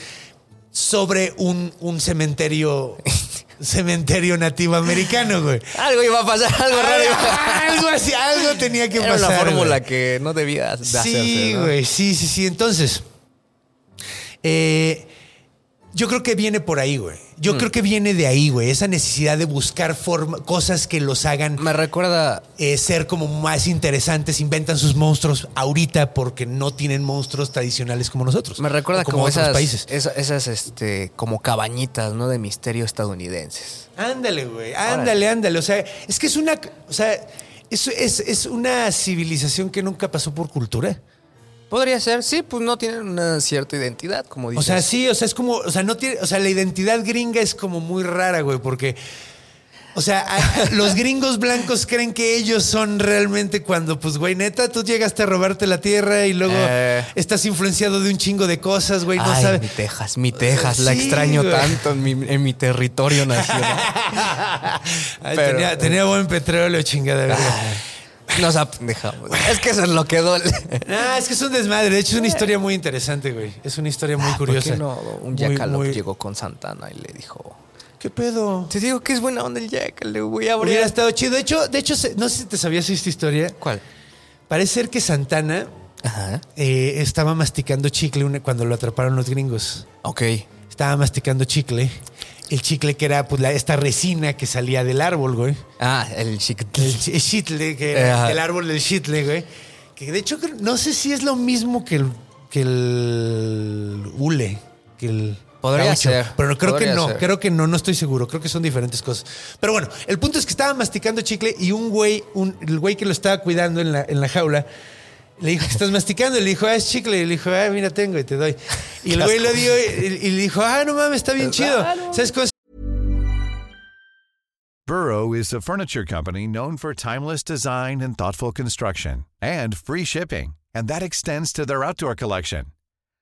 sobre un, un cementerio, cementerio nativo americano, güey. Algo iba a pasar, algo raro iba a así, algo tenía que Era pasar. una fórmula güey. que no debía de hacerse. Sí, ¿no? güey, sí, sí, sí. Entonces, eh, yo creo que viene por ahí, güey. Mm. Yo creo que viene de ahí, güey. Esa necesidad de buscar forma, cosas que los hagan Me recuerda. eh, ser como más interesantes. Inventan sus monstruos ahorita porque no tienen monstruos tradicionales como nosotros. Me recuerda o como, otros esas, países. esa- esas, este, como cabañitas, ¿no? De misterio estadounidenses. Ándale, güey. Ándale, ándale. O sea, es que es una. O sea, es, es, es una civilización que nunca pasó por cultura. Podría ser, sí, pues no tienen una cierta identidad, como O dices. sea, sí, o sea, es como, o sea, no tiene, o sea, la identidad gringa es como muy rara, güey, porque, o sea, los gringos blancos creen que ellos son realmente cuando, pues, güey, neta, tú llegaste a robarte la tierra y luego Eh. estás influenciado de un chingo de cosas, güey, no Ay, sabes. mi Texas, mi Texas, la extraño güey. tanto en mi, en mi territorio nacional. Ay, Pero- tenía, tenía buen petróleo, chingada, verdad. Nos apendejamos. Es que eso es lo que duele. Ah, es que es un desmadre. De hecho, es una historia muy interesante, güey. Es una historia muy Ah, ¿Por curiosa. qué no? Un Muy, Jackalope muy- llegó con Santana y le dijo: ¿Qué pedo? Te digo que es buena onda el Jackalope, güey. Habría- Hubiera estado chido. De hecho, de hecho, no sé si te sabías esta historia. ¿Cuál? Parece ser que Santana Ajá. eh, estaba masticando chicle cuando lo atraparon los gringos. Ok. Estaba masticando chicle. El chicle que era pues la, esta resina que salía del árbol, güey. Ah, el chiquito. El el chitle, que era Ajá. el árbol del chitle, güey. Que de hecho no sé si es lo mismo que el, que el hule, que el Podría caucho. ser, Pero creo que no, ser. creo que no, no estoy seguro. Creo que son diferentes cosas. Pero bueno, el punto es que estaba masticando chicle y un güey, un, el güey que lo estaba cuidando en la, en la jaula, le dijo, ¿qué estás masticando? Y le dijo, ah, es chicle. Y le dijo, ah, mira, tengo y te doy. Y el güey lo dio y, y le dijo, ah, no mames, está bien chido. ¿Sabes cómo Burrow is a furniture company known for timeless design and thoughtful construction and free shipping, and that extends to their outdoor collection.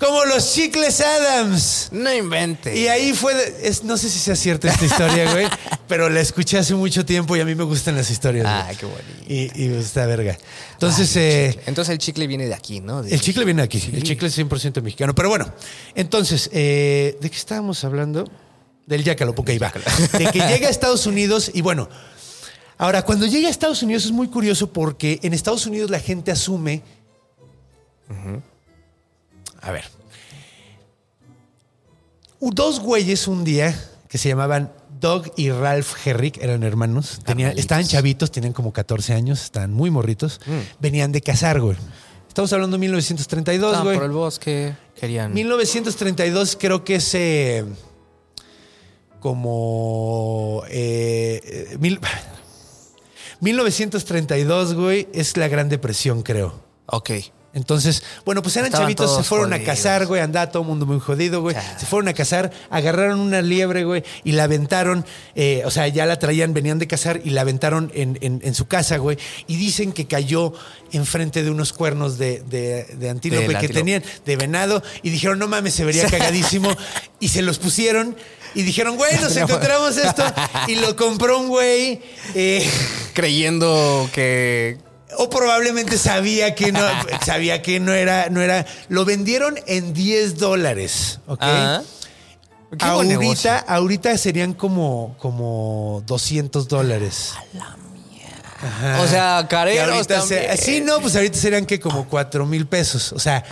Como los chicles Adams. No invente. Y ahí fue, de- es, no sé si sea cierta esta historia, güey, pero la escuché hace mucho tiempo y a mí me gustan las historias. güey. Ay, qué bonito. Y, y está verga. Entonces, eh, Entonces el chicle viene de aquí, ¿no? De- el chicle viene aquí. El chicle es 100% mexicano. Pero bueno, entonces, eh, ¿de qué estábamos hablando? Del Jackalope, ok, va. De que llega a Estados Unidos y bueno, ahora, cuando llega a Estados Unidos es muy curioso porque en Estados Unidos la gente asume. A ver. Dos güeyes un día que se llamaban Doug y Ralph Herrick, eran hermanos. Tenían, Carnalitos. estaban chavitos, tenían como 14 años, estaban muy morritos. Venían de cazar, güey. Estamos hablando de 1932, Estaban güey. por el bosque. Querían. 1932 creo que es eh, como... eh, mil- 1932, güey, es la Gran Depresión, creo. Ok. Entonces, bueno, pues eran Estaban chavitos, se fueron a cazar, güey, andaba todo el mundo muy jodido, güey. Ya. Se fueron a cazar, agarraron una liebre, güey, y la aventaron, eh, o sea, ya la traían, venían de cazar y la aventaron en, en- en su casa, güey. Y dicen que cayó enfrente de unos cuernos de, de, de antílope Del que antílope. tenían, de venado, y dijeron, no mames, se vería cagadísimo. y se los pusieron. Y dijeron, güey, nos encontramos esto. Y lo compró un güey. eh, Creyendo que. O probablemente sabía que no, sabía que no era, no era. Lo vendieron en 10 dólares. ¿ok? Ajá. Qué buen negocio. Ahorita, ahorita serían como, como 200 dólares. Ajá. O sea, careros también. sí, no, pues ahorita serían que como 4 mil pesos. O sea,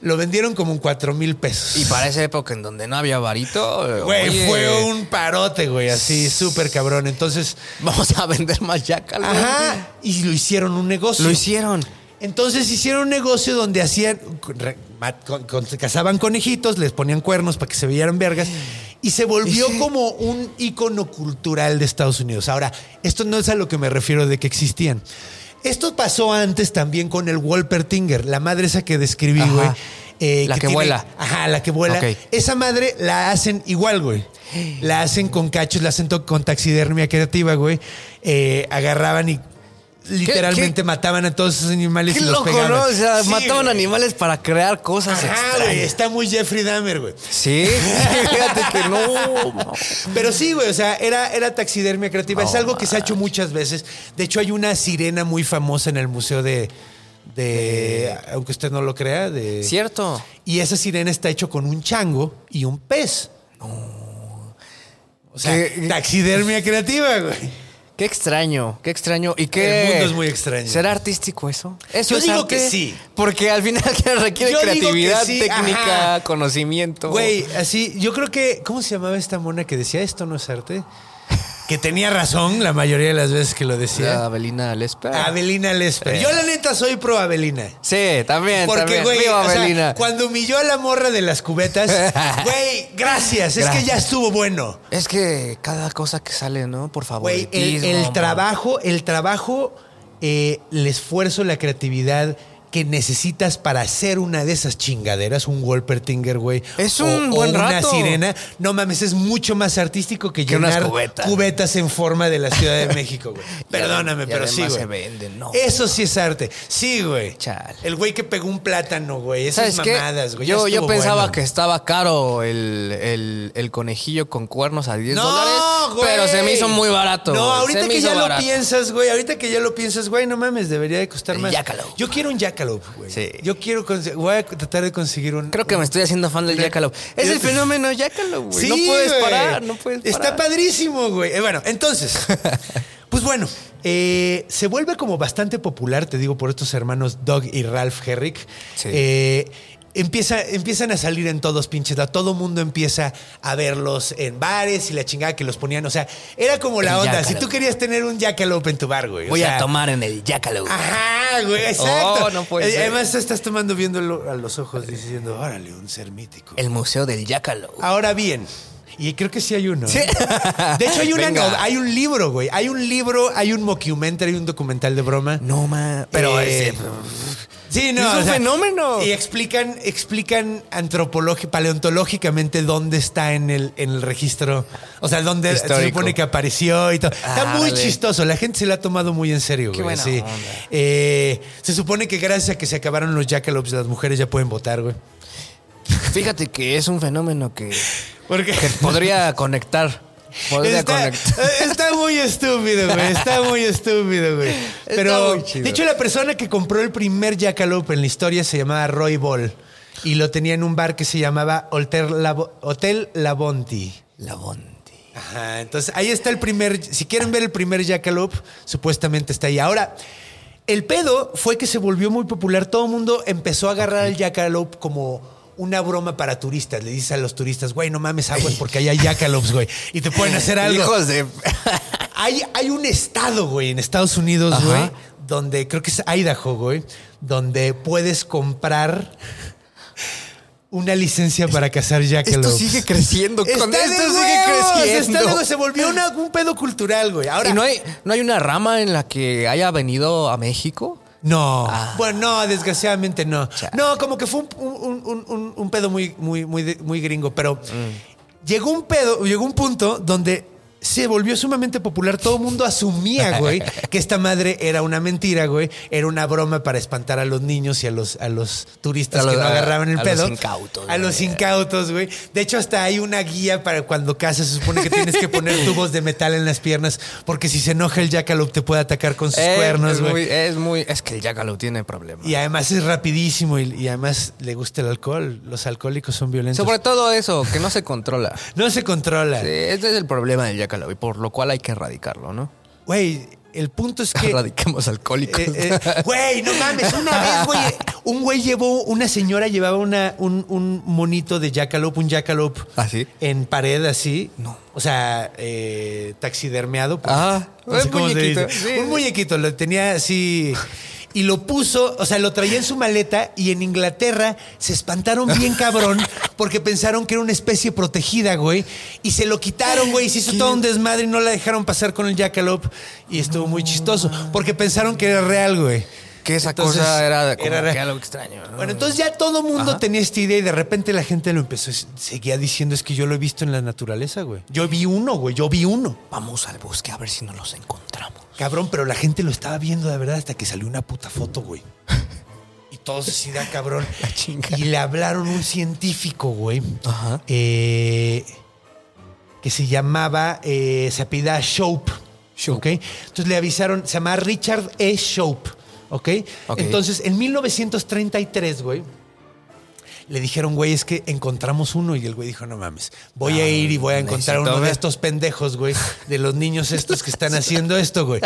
lo vendieron como en 4 mil pesos. Y para esa época en donde no había varito. Güey, oye, fue un parote, güey, así súper cabrón. Entonces, Vamos a vender más güey. ajá, y lo hicieron un negocio. Lo hicieron. Entonces hicieron un negocio donde hacían, cazaban conejitos, les ponían cuernos para que se veieran vergas y se volvió como un ícono cultural de Estados Unidos. Ahora, esto no es a lo que me refiero de que existían. Esto pasó antes también con el Wolpertinger, la madre esa que describí, Ajá. güey. eh, La que vuela. Ajá, la que vuela. Esa madre la hacen igual, güey. La hacen con cachos, la hacen con taxidermia creativa, güey. Eh, agarraban y literalmente qué- mataban a todos esos animales Qué y los loco, pegaban. ¿no? O sea, Sí, mataban güey. animales para crear cosas Ajá, güey. Está muy Jeffrey Dahmer, güey. Sí, fíjate que no. Pero sí, güey, o sea, era, era taxidermia creativa. es algo que se ha hecho muchas veces. De hecho, hay una sirena muy famosa en el museo de. de aunque usted no lo crea, de. Cierto. Y esa sirena está hecho con un chango y un pez. O sea, ¿Qué? taxidermia creativa, güey. Qué extraño, qué extraño. ¿Y qué? El mundo es muy extraño. ¿Será artístico eso? ¿Eso Yo es digo arte? que sí. Porque al final requiere Yo creatividad, sí, técnica, ajá. conocimiento. Güey, así, yo creo que. ¿Cómo se llamaba esta mona que decía esto no es arte? Que tenía razón la mayoría de las veces que lo decía. Avelina Lesper. Avelina Lesper. Yo, la neta, soy pro Avelina. Sí, también, Porque, güey, o sea, cuando humilló a la morra de las cubetas, güey, gracias. Es que ya estuvo bueno. Es que cada cosa que sale, ¿no? Por favor. Güey, el, el trabajo, el trabajo, eh, el esfuerzo, la creatividad que necesitas para hacer una de esas chingaderas, un Wolpertinger, güey. Es o- un o buen una rato. sirena. No mames, es mucho más artístico que Que llenar cubetas. cubetas en forma de la Ciudad de México, güey. Perdóname, y pero sí, güey. se venden, no. Eso sí es arte. Sí, güey. Chale. El güey que pegó un plátano, güey. Esas mamadas, güey. Yo, yo pensaba bueno. que estaba caro el, el- el conejillo con cuernos a 10 No, dólares, güey. pero se me hizo muy barato. No, güey. ahorita Se que ya lo piensas, güey. Ahorita que ya lo piensas, güey, no mames, debería de costar El más. Jackalope. Yo quiero un jackalope, güey. Sí. Yo quiero voy a tratar de conseguir un. Creo que me estoy haciendo fan del Una- Jackalope. Es el fenómeno Jackalope, güey. Sí, no puedes güey. parar, no puedes parar. Está padrísimo, güey. Eh, bueno, entonces, pues bueno, eh, se vuelve como bastante popular, te digo, por estos hermanos Doug y Ralph Herrick. Sí. Eh, empieza, empiezan a salir en todos pinches lados. Todo mundo empieza a verlos en bares y la chingada que los ponían. O sea, era como la El onda. Jackalope. Si tú querías tener un jackalope en tu bar, güey. o Voy sea, a tomar en el Jackalope. Ajá, güey, exacto. Oh, no puede Eh, ser. Además, estás tomando viéndolo a los ojos diciendo, órale, un ser mítico. El museo del Jackalope. Ahora bien, y creo que sí hay uno. Sí. ¿eh? De hecho, hay, una no- hay un libro, güey. Hay un libro, hay un mockumentary, un documental de broma. No, ma. Pero Eh, ese- Sí, no. Es un o sea, fenómeno. Y explican, explican paleontológicamente dónde está en el, en el registro. O sea, dónde se supone que apareció y todo. Está muy Árale. chistoso. La gente se lo ha tomado muy en serio, Qué güey. buena sí. onda. Eh, se supone que gracias a que se acabaron los jackalopes, las mujeres ya pueden votar, güey. Fíjate que es un fenómeno que podría conectar. Podría Está, muy estúpido, güey. Está muy estúpido, güey. Pero, muy de hecho, la persona que compró el primer Jackalope en la historia se llamaba Roy Ball. Y lo tenía en un bar que se llamaba Hotel, Hotel Labonti. La Bondi. Ajá, entonces ahí está el primer. Si quieren ver el primer Jackalope, supuestamente está ahí. Ahora, el pedo fue que se volvió muy popular. Todo el mundo empezó a agarrar al Jackalope como una broma para turistas. Le dices a los turistas, güey, no mames aguas porque ahí hay Jackalopes, güey. Y te pueden hacer algo. Hijos de. Hay, hay un estado, güey, en Estados Unidos, Ajá. güey, donde creo que es Idaho, güey, donde puedes comprar una licencia para cazar jackalopes. Esto sigue creciendo. Está con- esto sigue creciendo. está de- se volvió una- un pedo cultural, güey. Ahora, ¿Y no hay, no hay una rama en la que haya venido a México? No, Ah. bueno, no, desgraciadamente no. Chale. No, como que fue un, un- un- pedo muy, muy, muy, muy gringo, pero Mm. llegó un pedo, llegó un punto donde se volvió sumamente popular. Todo el mundo asumía, güey, que esta madre era una mentira, güey. Era una broma para espantar a los niños y a los, a los turistas A los- que no a- agarraban el a pedo. los incautos, A los incautos, güey. De hecho, hasta hay una guía para cuando cazas. Se supone que tienes que poner tubos de metal en las piernas porque si se enoja el jackalope te puede atacar con sus Eh, cuernos, es güey. muy, es muy. Es que el Jackalope tiene problemas. Y además es rapidísimo y, y además le gusta el alcohol. Los alcohólicos son violentos. Sobre todo eso, que no se controla. no se controla. Sí, ese es el problema del Jackalope, por lo cual hay que erradicarlo, ¿no? Güey, el punto es que... Erradiquemos alcohólicos. Eh, eh, Güey, no mames, una vez, güey, un güey llevó, una señora llevaba una, un, un monito de jackalope, un jackalope ¿Ah, sí? en pared así. No. O sea, eh, taxidermeado. pues. Ah, no sé un muñequito, sí. Un muñequito, lo tenía así. Y lo puso, o sea, lo traía en su maleta y en Inglaterra se espantaron bien cabrón porque pensaron que era una especie protegida, güey. Y se lo quitaron, güey. y Se hizo todo un desmadre y no la dejaron pasar con el jackalope. Y estuvo muy chistoso porque pensaron que era real, güey. Que esa Entonces, cosa era como era- que algo extraño. ¿no? Bueno, entonces ya todo mundo Ajá. tenía esta idea y de repente la gente lo empezó, seguía diciendo, es que yo lo he visto en la naturaleza, güey. Yo vi uno, güey, yo vi uno. Vamos al bosque a ver si nos los encontramos. Cabrón, pero la gente lo estaba viendo de verdad hasta que salió una puta foto, güey. Y todos así da cabrón. La chinga. Y le hablaron un científico, güey. Ajá. eh, que se llamaba, eh, se apellidaba Shope. ¿ok? Entonces le avisaron, se llama Richard E. Shope. ¿Ok? Ok. Entonces, en 1933, güey. Le dijeron, güey, es que encontramos uno. Y el güey dijo, no mames, voy a ir y voy a encontrar uno de estos pendejos, güey, de los niños estos que están haciendo esto, güey.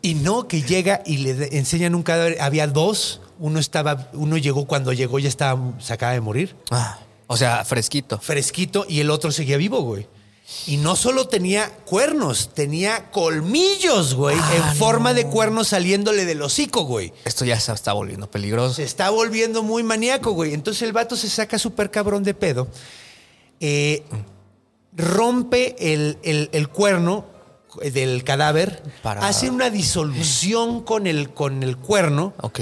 Y no, que llega y le enseñan un cadáver. Había dos. Uno estaba, uno llegó cuando llegó, ya estaba, se acaba de morir Ah, o sea, fresquito. fresquito y el otro seguía vivo, güey. Y no solo tenía cuernos, tenía colmillos, güey, en forma de cuernos saliéndole del hocico, güey. Esto ya se está volviendo peligroso. Se está volviendo muy maníaco, güey. Entonces el vato se saca súper cabrón de pedo. eh, rompe el, el- el cuerno del cadáver, Para- hace una disolución con el, con el cuerno Ok.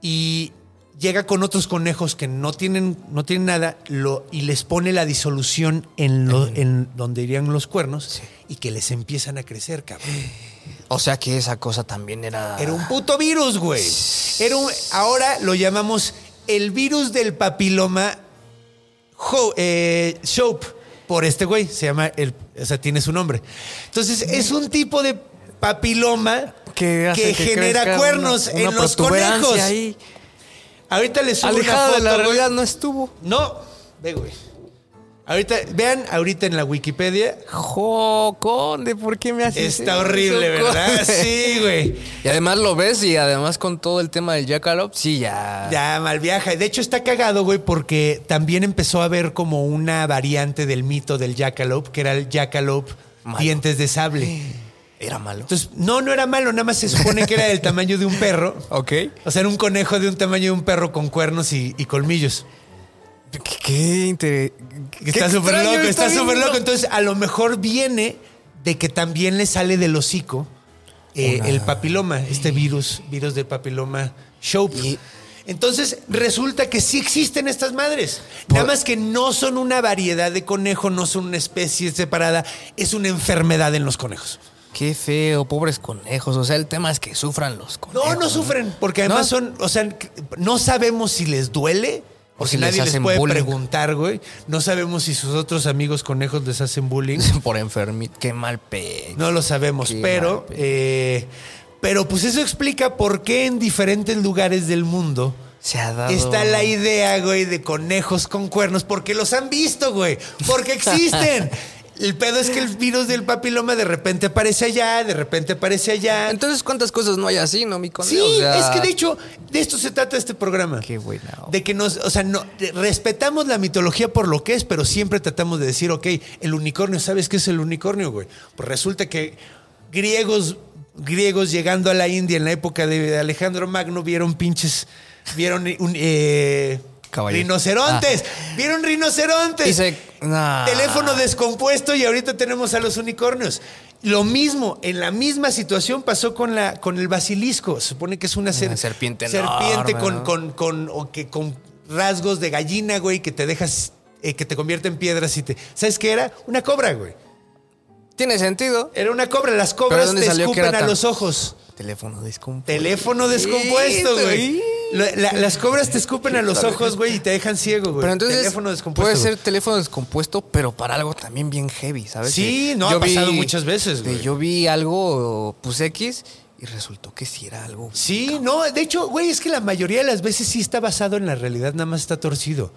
y llega con otros conejos que no tienen, no tienen nada lo, y les pone la disolución en, lo- en donde irían los cuernos y que les empiezan a crecer, cabrón. O sea que esa cosa también era. Era un puto virus, güey. Era un, ahora lo llamamos el virus del papiloma Ho- eh, Shope por este güey. Se llama, el, o sea, tiene su nombre. Entonces, es un tipo de papiloma que, hace que genera cuernos una- en los conejos. ahí. Ahorita les subo una Alejada foto, de la güey. realidad no estuvo. No, ve, güey. Ahorita, vean ahorita en la Wikipedia. Jo, conde, ¿por qué me haces Está eso, horrible, ¿verdad? Sí, güey. Y además lo ves y además con todo el tema del Jackalope, sí, ya. Ya, mal viaja. De hecho, está cagado, güey, porque también empezó a haber como una variante del mito del jackalope, que era el jackalope Malo. dientes de sable. Era malo. Entonces, no, no era malo, nada más se supone que era del tamaño de un perro. ok. O sea, era un conejo de un tamaño de un perro con cuernos y, y colmillos. Qué, qué inter- está súper loco, está súper loco. Entonces, a lo mejor viene de que también le sale del hocico eh, Una- el papiloma, este virus, virus del papiloma Shope. Y- Entonces, resulta que sí existen estas madres. Nada más que no son una variedad de conejo, no son una especie separada, es una enfermedad en los conejos. Qué feo, pobres conejos. O sea, el tema es que sufran los conejos. No, no sufren, porque además No. son, o sea, no sabemos si les duele. O Porque si nadie les puede bullying. preguntar, güey. No sabemos si sus otros amigos conejos les hacen bullying. Por enfermito. Qué mal pe. No lo sabemos, Qué pero, eh, pero pues eso explica por qué en diferentes lugares del mundo Se ha dado. está la idea, güey, de conejos con cuernos, porque los han visto, güey, porque existen. El pedo es que el virus del papiloma de repente aparece allá, de repente aparece allá. Entonces, ¿cuántas cosas no hay así, no, mi conejo? Sí, O sea, es que de hecho, de esto se trata este programa. Qué buena. De que nos, o sea, no, respetamos la mitología por lo que es, pero siempre tratamos de decir, ok, el unicornio, ¿sabes qué es el unicornio, güey? Pues resulta que griegos, griegos llegando a la India en la época de Alejandro Magno vieron pinches, vieron un, eh, Rinocerontes, vieron rinocerontes. Se- nah. Teléfono descompuesto y ahorita tenemos a los unicornios. Lo mismo, en la misma situación pasó con, la, con el basilisco. Se supone que es una, ser- Una serpiente serpiente enorme, con, ¿no? con, con, o que, con rasgos de gallina, güey, que te dejas, eh, que te convierte en piedras y te. ¿Sabes qué era? Una cobra, güey. Tiene sentido. Era una cobra. Las cobras te escupen a tan- los ojos. Teléfono descompuesto. Teléfono descompuesto, Sí, güey. Sí. La- la- las cobras te escupen a los ojos, güey, y te dejan ciego, güey. Pero entonces Teléfono descompuesto. puede ser teléfono descompuesto, pero para algo también bien heavy, ¿sabes? Sí, Que no, ha pasado muchas veces, güey. Yo vi algo, pues X, y resultó que sí era algo. Sí, no, de hecho, güey, es que la mayoría de las veces sí está basado en la realidad, nada más está torcido.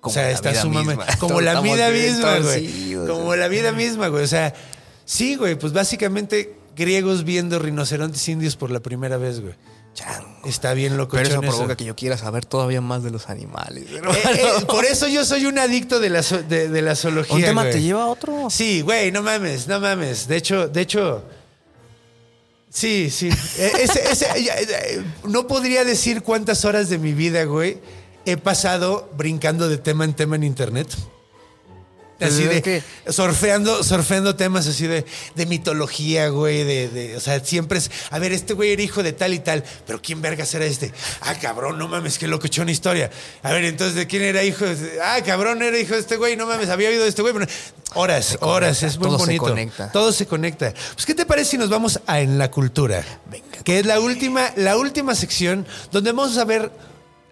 Como o sea, la está vida sumamente. misma. Como la vida misma, güey. Como la vida misma, güey. O sea, sí, güey, pues básicamente griegos viendo rinocerontes indios por la primera vez, güey. Chango. Está bien loco. Pero eso provoca que yo quiera saber todavía más de los animales. hermano. Eh, por eso yo soy un adicto de la, de, de la zoología. ¿Un tema güey. te lleva a otro? Sí, güey, no mames, no mames. De hecho, de hecho. Sí, sí. Eh, ese- ese- ya, eh, no podría decir cuántas horas de mi vida, güey, he pasado brincando de tema en tema en internet. Así de que- surfeando, surfeando temas así de, de mitología, güey, de, de- o sea, siempre es, a ver, este güey era hijo de tal y tal, pero ¿quién vergas era este? Ah, cabrón, no mames, qué locochón historia. A ver, entonces, ¿de quién era hijo? Ah, cabrón, era hijo de este güey, no mames, había oído de este güey. pero- Horas, horas, es muy todo se bonito. conecta. Todo se conecta. Pues, ¿qué te parece si nos vamos a En la Cultura? Venga. Que es la última, la última sección donde vamos a ver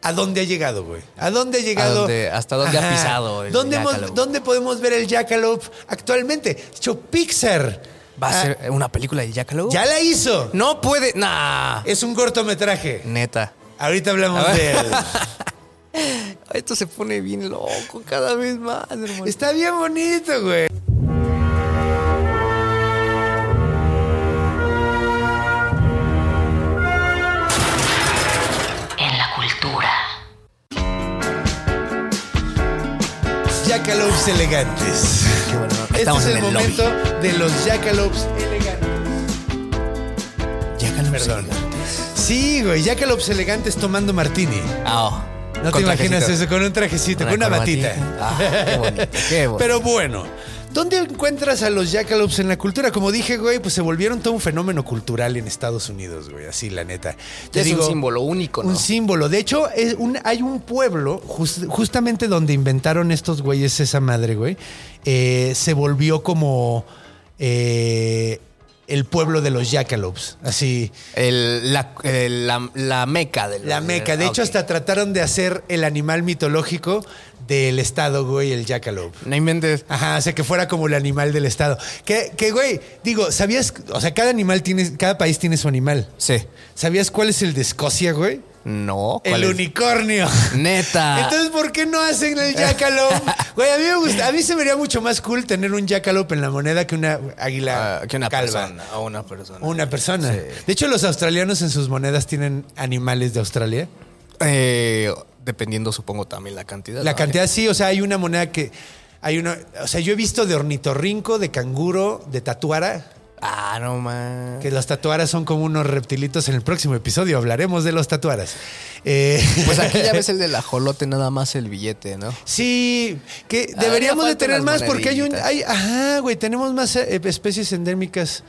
a dónde ha llegado, güey. A dónde ha llegado. dónde- hasta dónde ha pisado el ¿Dónde, hemos- Jackalope? ¿Dónde podemos ver el Jackalope actualmente? De hecho, Pixar. ¿Va a ah, ser una película de Jackalope? Ya la hizo. No puede. Nah. Es un cortometraje. Neta. Ahorita hablamos de él. Esto se pone bien loco cada vez más, hermano. Está bien bonito, güey. Jackalopes elegantes. Qué bueno. Este es el, en el momento lobby. de los Jackalopes elegantes. Jackalope Perdón. elegantes. Sí, güey, Jackalopes elegantes tomando martini. Ah, oh. No te imaginas trajecito. eso con un trajecito, con una batita. Ah, qué bonito, qué bonito. Pero bueno, ¿Dónde encuentras a los jackalopes en la cultura? Como dije, güey, pues se volvieron todo un fenómeno cultural en Estados Unidos, güey, así la neta. Te es digo, un símbolo único, ¿no? Un símbolo. De hecho, es un, hay un pueblo, jus- justamente donde inventaron estos güeyes esa madre, güey. eh, se volvió como eh, el pueblo de los jackalopes. Así. El- la, el- la, la meca del La meca. De Ah, hecho, hasta trataron de hacer el animal mitológico del estado, güey, el jackalope. No inventes. Ajá, o sea, que fuera como el animal del estado. Que, que, güey, digo, ¿sabías? O sea, cada animal tiene, cada país tiene su animal. Sí. ¿Sabías cuál es el de Escocia, güey? No. ¿cuál El es? unicornio. Neta. Entonces, ¿por qué no hacen el jackalope? Güey, a mí me gusta, a mí se me haría mucho más cool tener un jackalope en la moneda que una águila Ah, que una calva. persona. O una persona. Una persona. Sí. De hecho, los australianos en sus monedas tienen animales de Australia. Eh, dependiendo, supongo, también la cantidad. La ¿no? cantidad sí, o sea, hay una moneda que hay una, o sea, yo he visto de ornitorrinco, de canguro, de tatuara, Ah, no man. que los tatuaras son como unos reptilitos. En el próximo episodio hablaremos de los tatuaras. Eh, Pues aquí ya ves el del ajolote, nada más el billete, ¿no? Sí, que Ah, deberíamos de tener más porque hay un, hay, ajá, güey, tenemos más eh, especies endémicas.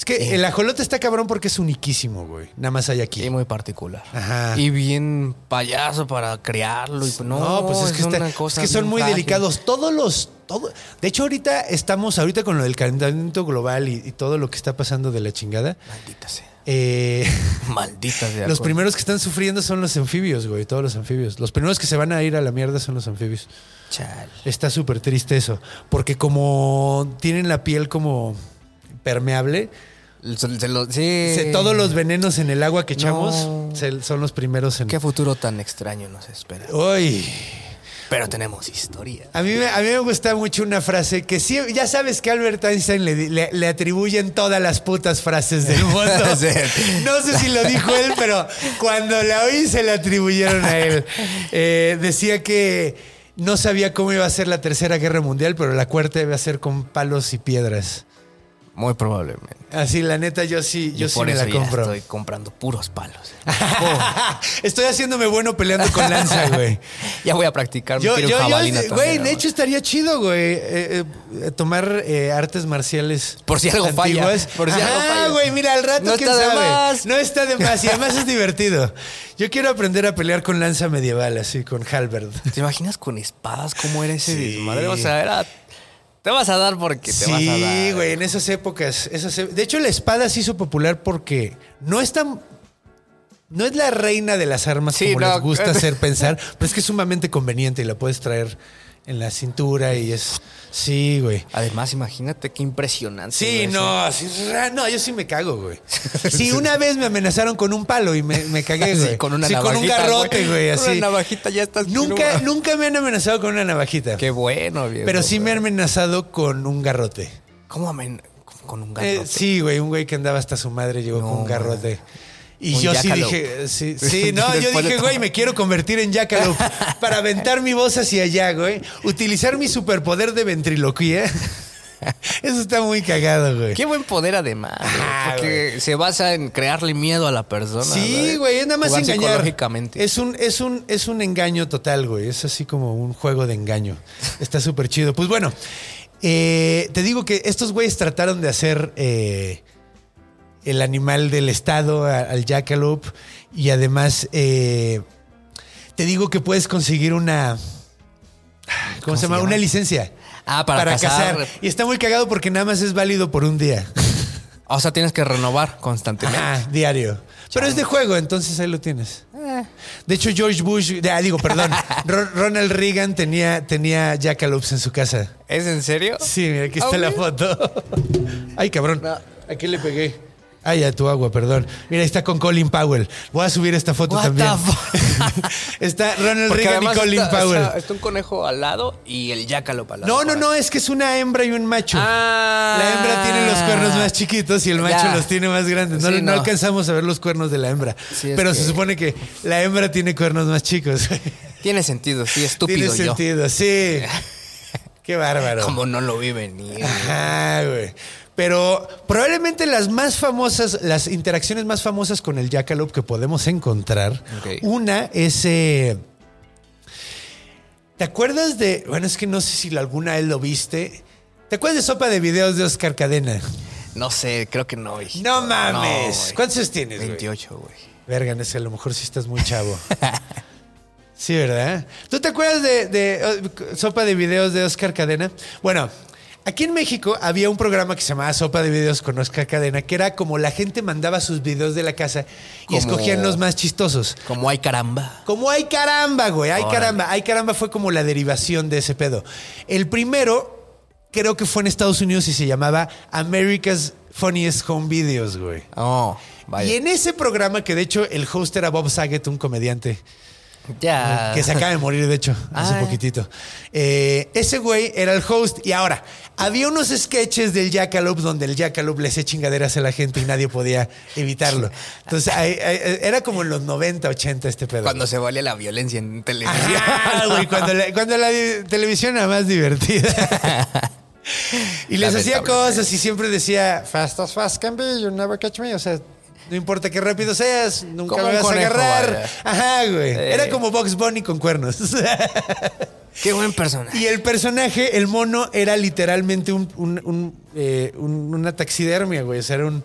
Es que el ajolote está cabrón porque es uniquísimo, güey. Nada más hay aquí. Y muy particular. Ajá. Y bien payaso para criarlo. Y, no, No, pues es que, está- una es cosa que son muy delicados. Todos los. Todo, de hecho, ahorita estamos, ahorita con lo del calentamiento global y, y todo lo que está pasando de la chingada. Maldita sea. eh, Maldita sea. los primeros que están sufriendo son los anfibios, güey. Todos los anfibios. Los primeros que se van a ir a la mierda son los anfibios. Chale. Está súper triste eso. Porque como tienen la piel como permeable, Se- se lo- sí. se- todos los venenos en el agua que echamos No. se- son los primeros en. Qué futuro tan extraño nos espera. Uy. Pero tenemos historia. A mí, me, a mí me gusta mucho una frase que sí, ya sabes que Albert Einstein le, le- le atribuyen todas las putas frases del mundo. No sé si lo dijo él, pero cuando la oí se la atribuyeron a él. Eh, decía que no sabía cómo iba a ser la tercera guerra mundial, pero la cuarta iba a ser con palos y piedras. Muy probablemente. Así, la neta, yo sí, yo Y sí por me eso la ya compro. estoy comprando puros palos. Estoy haciéndome bueno peleando con lanza, güey. ya voy a practicar Yo, yo, yo, güey, también, de hecho estaría chido, güey, eh, eh, tomar eh, artes marciales. Por si algo falla, antiguas. por si algo falla. güey, mira, al rato No quién está de sabe. más. No está de más y además es divertido. Yo quiero aprender a pelear con lanza medieval, así, con halberd. ¿Te imaginas con espadas cómo era ese Sí. desmadre? O sea, era. Te vas a dar porque te vas a dar. Sí, güey, en esas épocas. esas e- de hecho, la espada se hizo popular porque no es tan. No es la reina de las armas Sí, como no. les gusta hacer pensar, pero es que es sumamente conveniente y la puedes traer en la cintura y es. Sí, güey. Además, imagínate qué impresionante. Sí, no, sí, ra- no, yo sí me cago, güey. Sí, una vez me amenazaron con un palo y me, me cagué, Sí, güey. con una Sí, con un navajita, garrote, güey, Con así. una navajita ya estás. Nunca, nunca me han amenazado con una navajita. Qué bueno, viejo. pero sí me han amenazado con un garrote. ¿Cómo amen- con un Eh, garrote? sí, güey, un güey que andaba hasta su madre llegó No, con un garrote. Y Un yo sí dije, sí, sí, no, yo dije, güey, me quiero convertir en jackalope para aventar mi voz hacia allá, güey. Utilizar mi superpoder de ventriloquía. Eso está muy cagado, güey. Qué buen poder además, Ajá, porque se basa en crearle miedo a la persona. Sí, güey, es nada más Jugar engañar. psicológicamente. Es un, es un, es un engaño total, güey. Es así como un juego de engaño. Está súper chido. Pues bueno, eh, te digo que estos güeyes trataron de hacer eh, el animal del estado al jackalope y además eh, te digo que puedes conseguir una ¿cómo, se, se llama? llama? Una licencia. Ah, para cazar. Y está muy cagado porque nada más es válido por un día. O sea, tienes que renovar constantemente. Ajá, diario. Pero es de juego, entonces ahí lo tienes. Eh. De hecho, George Bush, ah, digo, perdón, Ro- Ronald Reagan tenía, tenía jackalopes en su casa. ¿Es en serio? Sí, mira, aquí está Ah, la foto. Ay, cabrón. Aquí le pegué. Ay, a tu agua, perdón. Mira, ahí está con Colin Powell. Voy a subir esta foto What también. está Ronald Porque Reagan y Colin está, Powell. está- está un conejo al lado y el jácalo al lado. no, no, no, es que es una hembra y un macho. Ah. La hembra tiene los cuernos más chiquitos y el macho Ya. los tiene más grandes. No, Sí, no no. alcanzamos a ver los cuernos de la hembra. Sí, pero que- se supone que la hembra tiene cuernos más chicos. Tiene sentido, sí, estúpido tiene yo. sentido, sí. Qué bárbaro. Como no lo vi venir. Ajá, güey. Pero probablemente las más famosas, las interacciones más famosas con el jackalope que podemos encontrar, una es... eh, ¿Te acuerdas de...? Bueno, es que no sé si alguna vez lo viste. ¿Te acuerdas de sopa de videos de Oscar Cadena? No sé, creo que no, hijito. No mames. güey. ¿Cuántos años tienes, güey? 28, güey. Verga, ese a lo mejor sí estás muy chavo. sí, ¿verdad? ¿Tú te acuerdas de, de, uh, sopa de videos de Oscar Cadena? Bueno, aquí en México había un programa que se llamaba Sopa de videos con Oscar Cadena, que era como la gente mandaba sus videos de la casa y Como- escogían los más chistosos. Como hay caramba. Como ay caramba, güey, ay Órale. caramba. Ay caramba fue como la derivación de ese pedo. El primero creo que fue en Estados Unidos y se llamaba America's Funniest Home Videos, güey. Oh, vaya. Y en ese programa, que de hecho el host era Bob Saget, un comediante Ya. que se acaba de morir, de hecho, hace Ah. poquitito. Eh, ese güey era el host. Y ahora, había unos sketches del Jackalope donde el Jackalope le hacía chingaderas a la gente y nadie podía evitarlo. Entonces, ahí- ahí- era como en los 90, 80 este pedo. Cuando se valía la violencia en televisión. Ajá, güey, cuando la, cuando la televisión era más divertida. y les hacía cosas y siempre decía, fast as fast can be, you never catch me. O sea, no importa qué rápido seas, nunca me vas a agarrar. vaya. Ajá, güey. Eh. Era como Box Bunny con cuernos. Qué buen personaje. y el personaje, el mono, era literalmente un, un- un, eh, un- una taxidermia, güey. O sea, era un...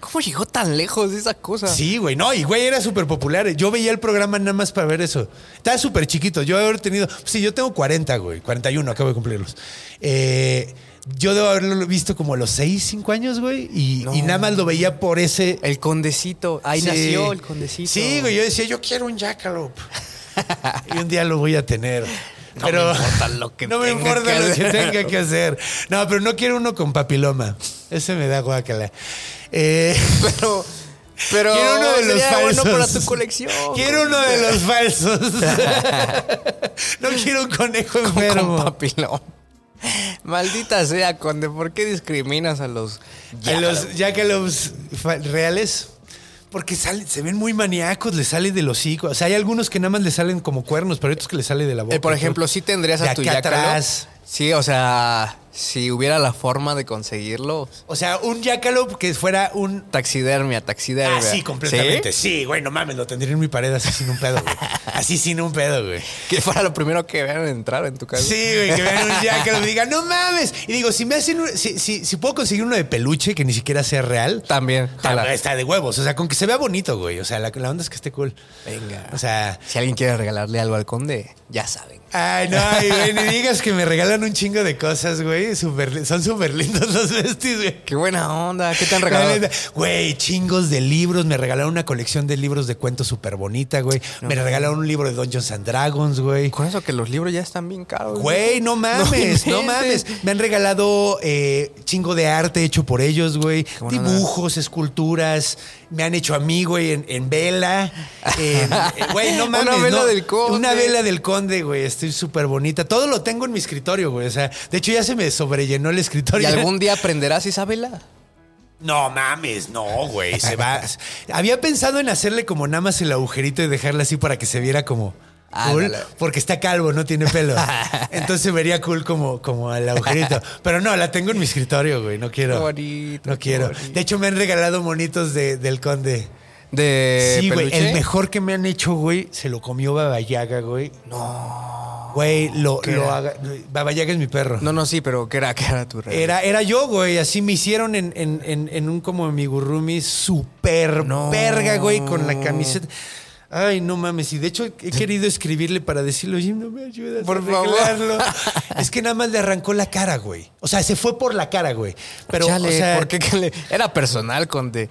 ¿Cómo llegó tan lejos de esa cosa? Sí, güey, no, y güey era súper popular. Yo veía el programa nada más para ver eso. Estaba súper chiquito. Yo haber tenido, sí, yo tengo 40, güey, 41, acabo de cumplirlos. Eh, yo debo haberlo visto como a los 6, 5 años, güey, y, No. y nada más lo veía por ese. El condecito. Ahí Sí. nació el condecito. Sí, güey, yo decía, yo quiero un jackalope. y un día lo voy a tener. No pero me importa lo que no me tenga importa que lo que hacer. tenga que hacer. No, pero no quiero uno con papiloma. Ese me da guacala. Eh, Pero. Pero. Quiero uno de los falsos. bueno para tu colección. Quiero uno de los falsos. no quiero un conejo Con, con enfermo. Maldita sea, Conde, ¿por qué discriminas a los los fa- reales. Porque se ven muy maníacos, le sale del hocico. O sea, hay algunos que nada más le salen como cuernos, pero hay otros que le sale de la boca. Eh, por ejemplo, sí tendrías De a tu acá Jackalope. atrás. Sí, o sea, si hubiera la forma de conseguirlo. O sea, un jackalope que fuera un Taxidermia, taxidermia. Ah, sí, completamente. Sí, güey, no mames, lo tendría en mi pared así sin un pedo, güey. Así sin un pedo, güey. Que fuera lo primero que vean entrar en tu casa. Sí, güey, que vean un jackalope y digan, no mames. Y digo, si me hacen un- si, si, si puedo conseguir uno de peluche que ni siquiera sea real, También. está, jala. está de huevos. O sea, con que se vea bonito, güey. O sea, la, la onda es que esté cool. Venga. O sea, Si alguien quiere regalarle algo al conde, ya saben. Ay, no, ay, güey, ni digas que me regalan un chingo de cosas, güey. Súper- son súper lindos los vestis, güey. Qué buena onda. ¿Qué te han La regalado? Güey, chingos de libros. Me regalaron una colección de libros de cuentos súper bonita, güey. Me regalaron un libro de Dungeons and Dragons, güey. Con eso que los libros ya están bien caros. Güey, no mames, no, mames. Me han regalado eh, chingo de arte hecho por ellos, güey. onda. Dibujos, esculturas. Me han hecho a mí, güey, en, en vela. Eh, Güey, no Una mames. vela no. del conde. Una vela del conde, güey. Estoy súper bonita. Todo lo tengo en mi escritorio, güey. O sea, de hecho ya se me sobrellenó el ¿Y escritorio. algún día aprenderás Isabela? No mames, no, güey. Se va. Había pensado en hacerle como nada más el agujerito y dejarla así para que se viera como. Ah, Cool, porque está calvo, no tiene pelo. Entonces se vería cool como, como el agujerito. Pero no, la tengo en mi escritorio, güey. No quiero. Qué bonito, no quiero. bonito. De hecho, me han regalado monitos de- del conde. ¿De sí, güey. El mejor que me han hecho, güey, se lo comió Baba Yaga, güey. No. Güey, lo, ¿Qué lo haga- Baba Yaga es mi perro. No, no, sí, pero ¿qué era, qué era tu regalo? Era, era yo, güey. Así me hicieron en, en, en, en un como amigurumi super No. verga, güey, con la camiseta. Ay, no mames. Y de hecho he querido escribirle para decirle, oye, no me ayudas Por a favor. arreglarlo. es que nada más le arrancó la cara, güey. O sea, se fue por la cara, güey. Pero, Chale, o sea, ¿por qué que le- Era personal, Conde.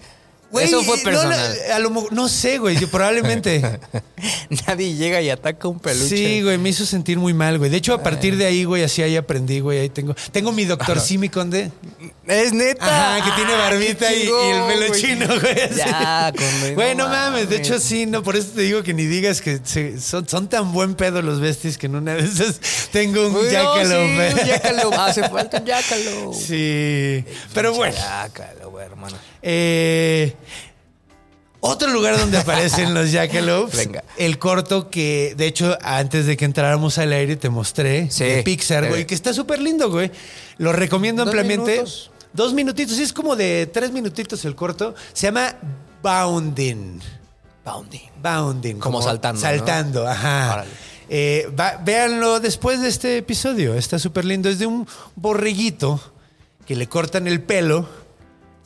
Eso fue personal. No, a lo no sé, güey. yo probablemente. Nadie llega y ataca un peluche. Sí, güey, me hizo sentir muy mal, güey. De hecho, a partir de ahí, güey, así ahí aprendí, güey. Ahí tengo. Tengo mi doctor Simi Conde. Es neta. Ajá, que tiene Ah, barbita y, y el pelo chino, güey. Ya, Güey, no mames. De hecho, sí, no, por eso te digo que ni digas que se- son, son tan buen pedo los besties que en una de esas tengo un Uy, no, jackalope. sí, un jackalope. Hace falta un jackalope. Sí. Pero bueno. Jackalope, hermano. Eh, otro lugar donde aparecen los jackalopes. Venga. El corto que, de hecho, antes de que entráramos al aire te mostré. Sí. De Pixar, Sí. güey, que está súper lindo, güey. Lo recomiendo Dos ampliamente. minutos. Dos minutitos. Sí, es como de tres minutitos el corto. Se llama Bounding. Bounding. Bounding. Como saltando, ¿no? Saltando, ajá. Órale. Eh, va- véanlo después de este episodio. Está súper lindo. Es de un borreguito que le cortan el pelo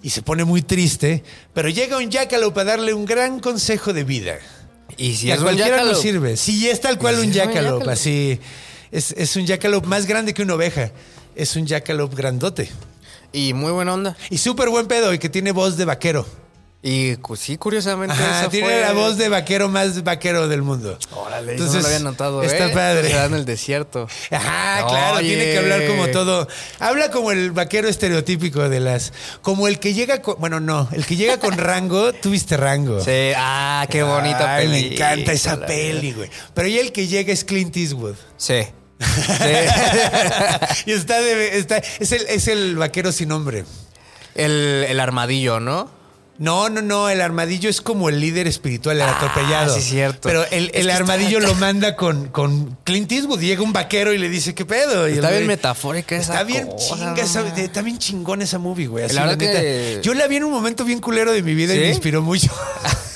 y se pone muy triste. Pero llega un jackalope a darle un gran consejo de vida. Y si y a es cualquiera jackalope. sirve. Sí, es tal cual si un jackalope. Así. Es, es un jackalope más grande que una oveja. Es un jackalope grandote. Y muy buena onda. Y súper buen pedo y que tiene voz de vaquero. Y cu- sí, curiosamente. Ajá, esa tiene fue- la voz de vaquero más vaquero del mundo. Órale, Entonces, no lo había notado, Está ¿eh? padre. Se en el desierto. Ajá, claro, Oye. tiene que hablar como todo. Habla como el vaquero estereotípico de las. Como el que llega con. Bueno, no, el que llega con rango, tuviste rango. Sí, ah, qué bonita Ay, peli. Me encanta esa peli, güey. Pero ya el que llega es Clint Eastwood. Sí. Sí. y está de. Está, es, el, es el vaquero sin nombre. el, el armadillo, ¿no? No, no, no, el armadillo es como el líder espiritual, el Ah, atropellado. sí, cierto. Pero el, el armadillo está- lo manda con, con Clint Eastwood. Llega un vaquero y le dice, ¿qué pedo? Y Está bien güey- metafórica esa Está bien cosa, chinga, esa- está bien chingón esa movie, güey. así, La la verdad neta. que- Yo la vi en un momento bien culero de mi vida y me inspiró mucho.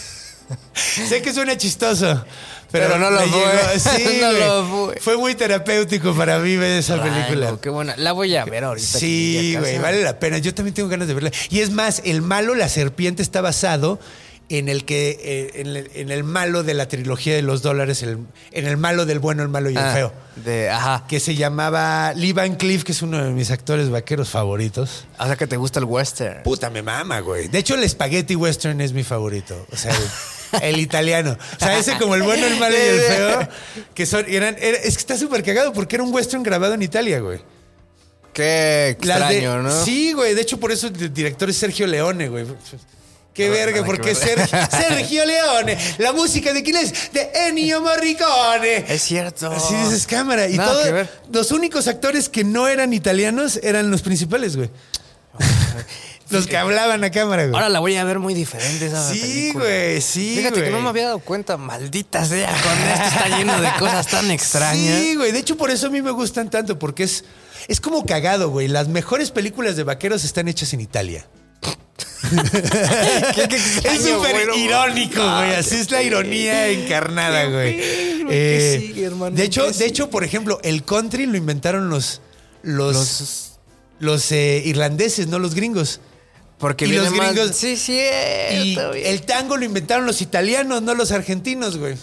sé que suena chistoso. Pero, Pero no lo fue. llegó- Sí, No güey. lo fue. Fue muy terapéutico para mí ver esa película. Qué buena. La voy a ver ahorita. Sí, güey, vale la pena. Yo también tengo ganas de verla. Y es más, el malo, la serpiente, está basado en el que eh, en, el, en el malo de la trilogía de los dólares, el- en el malo del bueno, el malo y el Ah, feo. De, ajá. Que se llamaba Lee Van Cleef, que es uno de mis actores vaqueros favoritos. O sea que te gusta el western. Puta, me mama, güey. De hecho, el spaghetti western es mi favorito. O sea, el, italiano. O sea, ese como el bueno, el malo y el feo. Que son, eran, era- es que está súper cagado porque era un western grabado en Italia, güey. Qué de- extraño, ¿no? Sí, güey. De hecho, por eso el director es Sergio Leone, güey. Qué verga, porque. Sergio, Sergio Leone. La música de quién es? De Ennio Morricone. Es cierto. Así dices cámara. Y Nada todo- los únicos actores que no eran italianos eran los principales, güey. Los que hablaban a cámara, güey. Ahora la voy a ver muy diferente esa Sí, película. güey, sí, Fíjate que no me había dado cuenta, maldita sea, con esto está lleno de cosas tan extrañas. Sí, güey. De hecho, por eso a mí me gustan tanto, porque es, es como cagado, güey. Las mejores películas de vaqueros están hechas en Italia. Qué- qué Es súper irónico, güey. Así es la ironía encarnada, güey. Eh, ¿qué sigue, hermano? de hecho, ¿Qué de hecho, por ejemplo, el country lo inventaron los los Los- los, eh, irlandeses, no los gringos. Porque Y viene los más- gringos- Sí, sí. Y el tango lo inventaron los italianos, no los argentinos, güey.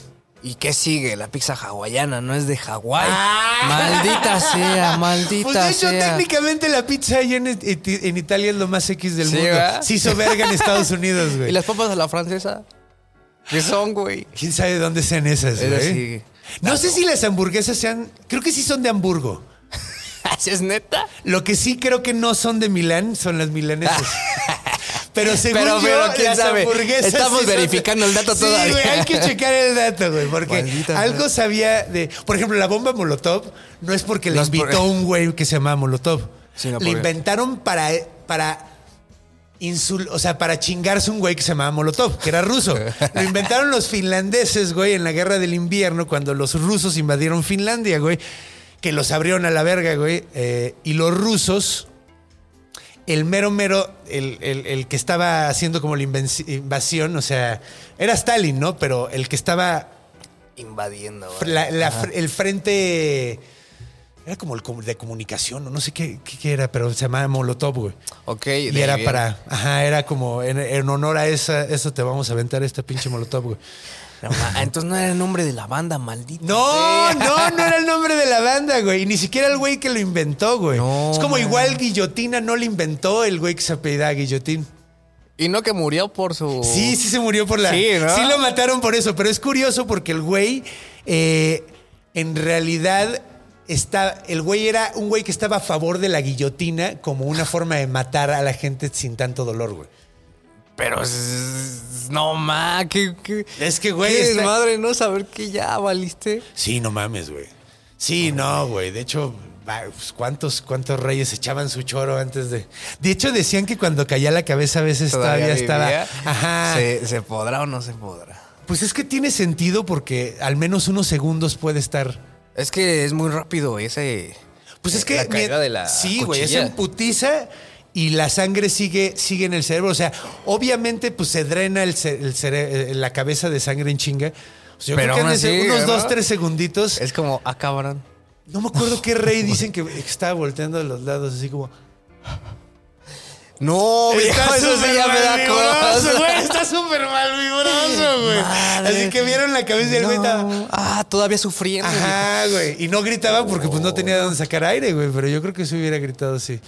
¿Y qué sigue? La pizza hawaiana no es de Hawái. Ah. Maldita sea, maldita Pues de hecho, sea. técnicamente la pizza ahí en, en Italia es lo más X del Sí, mundo. ¿verdad? Se hizo verga en Estados Unidos, ¿Y güey. las papas a la francesa? ¿Qué son, güey? ¿Quién sabe dónde sean esas, Es güey? No sé si las hamburguesas sean... Creo que sí son de Hamburgo. ¿Así es neta? Lo que sí creo que no son de Milán son las milanesas. Pero según Pero, yo, pero, ¿quién las sabe? hamburguesas Estamos sí son verificando el dato sí, todavía. güey, hay que checar el dato, güey, porque Maldita algo sabía de... Por ejemplo, la bomba Molotov no es porque por- invitó un güey que se llama Molotov. Porque- inventaron para... para insul- o sea, para chingarse un güey que se llamaba Molotov, que era ruso. Lo inventaron los finlandeses, güey, en la guerra del invierno, cuando los rusos invadieron Finlandia, güey, que los abrieron a la verga, güey. eh, y los rusos, el mero mero, el, el- el que estaba haciendo como la invasión, o sea, era Stalin, ¿no? Pero el que estaba, Invadiendo. güey. la- la el frente... Era como el de comunicación, o no sé qué, qué- qué era, pero se llamaba Molotov, güey. Ok. Y de era bien. para, ajá, era como en, en honor a esa, eso te vamos a aventar esta pinche molotov, güey. No, ma- entonces no era el nombre de la banda, maldita. No, sea. no, no era el nombre de la banda, güey. Y ni siquiera el güey que lo inventó, güey. No, es como man. igual Guillotina no lo inventó el güey que se apellidaba Guillotín. Y no que murió por su. Sí, sí se murió por la. Sí, ¿no? lo mataron por eso, pero es curioso porque el güey, eh, en realidad, está. El güey era un güey que estaba a favor de la guillotina como una forma de matar a la gente sin tanto dolor, güey. Pero. es- No, ma. Que, que, Es que, güey, está- madre, no saber que ya valiste. Sí, no mames, güey. Sí, no, güey. De hecho, pues, ¿cuántos, ¿cuántos reyes echaban su choro antes de...? De hecho, decían que cuando caía la cabeza a veces todavía, estaba... Ajá. ¿Se, ¿Se podrá o no se podrá? Pues es que tiene sentido porque al menos unos segundos puede estar... Es que es muy rápido ese. Pues es que... La caída mi- de la Sí, güey. Es cuchilla. en putiza y la sangre sigue, sigue en el cerebro. O sea, obviamente pues se drena el ce- el cere- eh, la cabeza de sangre en chinga O sea, yo Pero creo que así, unos ¿no? dos, tres segunditos. Es como, ah, cabrón. No me acuerdo qué rey dicen que estaba volteando a los lados, así como. No, viejo, eso sí ya me da vibroso, cosa. güey. Está súper mal vibroso, güey. Así que vieron la cabeza y el güey estaba. No. Ah, todavía sufriendo. Ajá, güey. Y no gritaba porque pues no tenía dónde sacar aire, güey. Pero yo creo que se hubiera gritado así.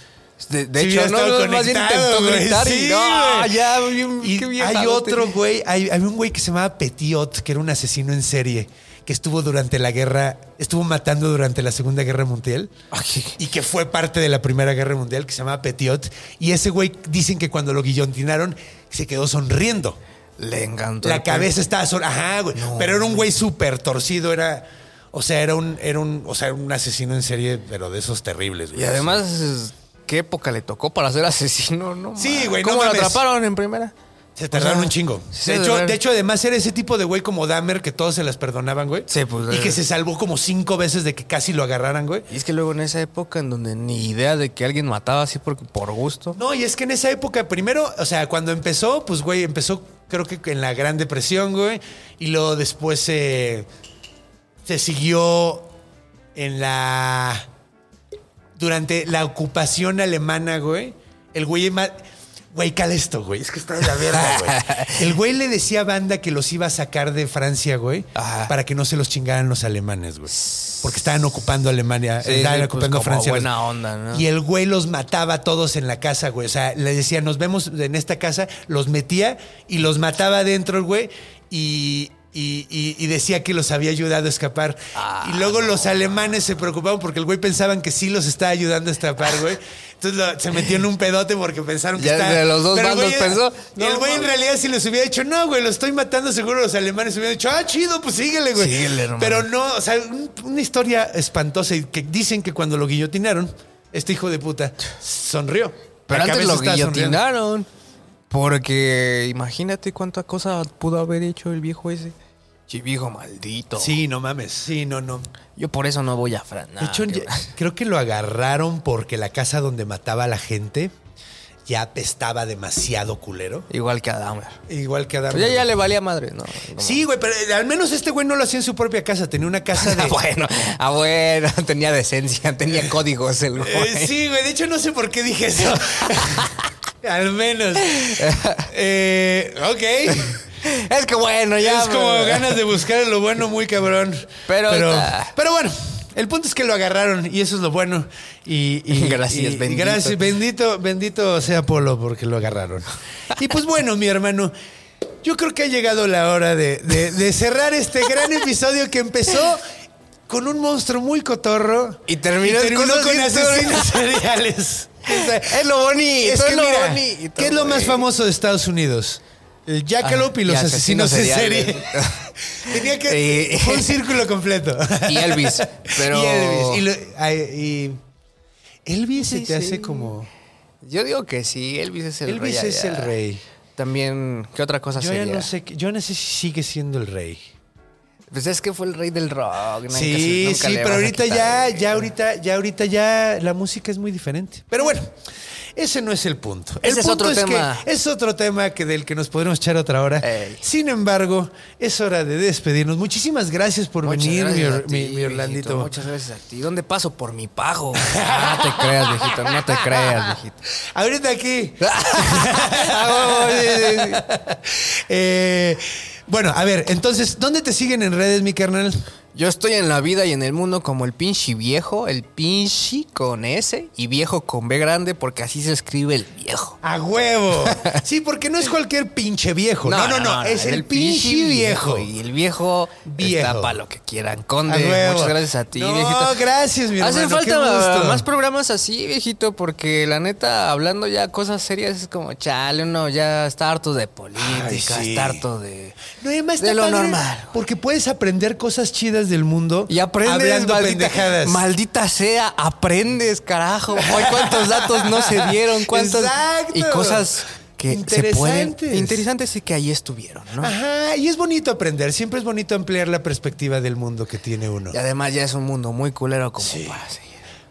De, hecho, no, no, más bien intentó güey. gritar y no, güey. ya, bien, Y qué bien hay otro güey, hay, hay un güey que se llamaba Petiot, que era un asesino en serie, que estuvo durante la guerra, estuvo matando durante la Segunda Guerra Mundial y que fue parte de la Primera Guerra Mundial, que se llamaba Petiot. Y ese güey dicen que cuando lo guillotinaron se quedó sonriendo. Le encantó. La cabeza estaba son Ajá, güey. pero era un güey súper torcido, era. O sea, era un, era un, o sea, un asesino en serie, pero de esos terribles, güey. Y además, ¿qué época le tocó para ser asesino? No, Sí, güey, no ¿Cómo lo mames. atraparon en primera? Se tardaron O sea, un chingo. de, hecho, ver- de hecho, además era ese tipo de güey como Dahmer que todos se las perdonaban, güey. Sí, pues, Y eh. que se salvó como cinco veces de que casi lo agarraran, güey. Y es que luego en esa época en donde ni idea de que alguien mataba así por, por gusto. No, y es que en esa época, primero, o sea, cuando empezó, pues, güey, empezó creo que en la Gran Depresión, güey. Y luego después se se siguió en la... Durante la ocupación alemana, güey. El güey... ma- Güey, cala esto, güey. Es que está de la verga, güey. El güey le decía a Banda que los iba a sacar de Francia, güey. Ajá. Para que no se los chingaran los alemanes, güey. Porque estaban ocupando Alemania. Sí, estaban sí, ocupando pues, Francia. buena onda, ¿no? Y el güey los mataba a todos en la casa, güey. O sea, le decía, nos vemos en esta casa, los metía y los mataba adentro güey. Y, y- y- y decía que los había ayudado a escapar. Ah, y luego los alemanes se preocupaban porque el güey pensaban que sí los estaba ayudando a escapar, güey. Entonces lo- se metió en un pedote porque pensaron que Ya estaba- de los dos Pero bandos güey- pensó, y el no, güey en realidad si les hubiera dicho, no, güey, lo estoy matando, seguro los alemanes hubieran dicho, ah, chido, pues síguele, güey. Síguele, hermano. Pero no, o sea, un- una historia espantosa y que dicen que cuando lo guillotinaron, este hijo de puta sonrió. Pero La antes lo sonriendo. Porque imagínate cuánta cosa pudo haber hecho el viejo ese. Viejo maldito. Sí, no mames. Sí, no, no. Yo por eso no voy a Francia. De hecho, ya- creo que lo agarraron porque la casa donde mataba a la gente ya apestaba demasiado culero. Igual que a Dahmer. Igual que Adam. Pues ya, ya le valía madre, ¿no? Como- Sí, güey, pero eh, al menos este güey no lo hacía en su propia casa. Tenía una casa de. Ah, bueno, ah, bueno, tenía decencia, tenía códigos el güey. Eh, sí, güey. De hecho, no sé por qué dije eso. Al menos. Eh, ok. Es que bueno, ya. es como pues. ganas de buscar lo bueno muy cabrón. Pero pero, bueno, el punto es que lo agarraron y eso es lo bueno. Y, y- Gracias, y- bendito. Gracias, bendito, bendito sea Polo porque lo agarraron. Y pues bueno, mi hermano, yo creo que ha llegado la hora de, de- de cerrar este gran episodio que empezó con un monstruo muy cotorro Y terminó con con cosas bien asesinos seriales. Es lo bonito, es es, lo mira, bonito. ¿qué es lo más famoso de Estados Unidos? El Jackalope Ah, y los y asesinos, asesinos en serie. Tenía que fue un círculo completo. Y Elvis, pero- Y Elvis. Y, lo- ay, y Elvis se Sí, te sí. hace como Yo digo que sí, Elvis es el Elvis rey. es allá. el rey. También, ¿qué otra cosa Yo ya sería? no sé, yo no sé si sigue siendo el rey. Pues es que fue el rey del rock. nunca Sí, nunca sí, pero ahorita ya, el- ya ahorita, ya ahorita ya la música es muy diferente. Pero bueno, ese no es el punto. El Ese es punto otro es tema. que es otro tema que del que nos podremos echar otra hora. Ey. Sin embargo, es hora de despedirnos. Muchísimas gracias por Muchas venir, mi, gracias ti, mi- mi viejito, Orlandito. Muchas gracias a ti. ¿Dónde paso? Por mi pago. No te creas, viejito. No te creas, viejito. Ahorita aquí. Ah. Eh, bueno, a ver, entonces, ¿dónde te siguen en redes, mi carnal? Yo estoy en la vida y en el mundo como el pinche viejo, el pinche con S y viejo con B grande porque así se escribe el viejo. A huevo. Sí, porque no es cualquier pinche viejo. No, no, no. es el, pinche viejo. Y el viejo, Viejo. está para lo que quieran. A Conde, huevo. muchas gracias a ti, no, viejito. gracias, mi hermano. Hacen falta más programas así, viejito, porque la neta, hablando ya cosas serias, es como, chale, uno ya está harto de política, Ay, sí. está harto de... No, además de lo normal. Porque puedes aprender cosas chidas del mundo. Y aprendes, maldita, pendejadas. maldita sea, aprendes, carajo. Hoy cuántos datos no se dieron, cuántas Exacto. y cosas que se pueden Interesantes. interesantes y que ahí estuvieron, ¿no? Ajá, y es bonito aprender. Siempre es bonito ampliar la perspectiva del mundo que tiene uno. Y además ya es un mundo muy culero como Sí. para.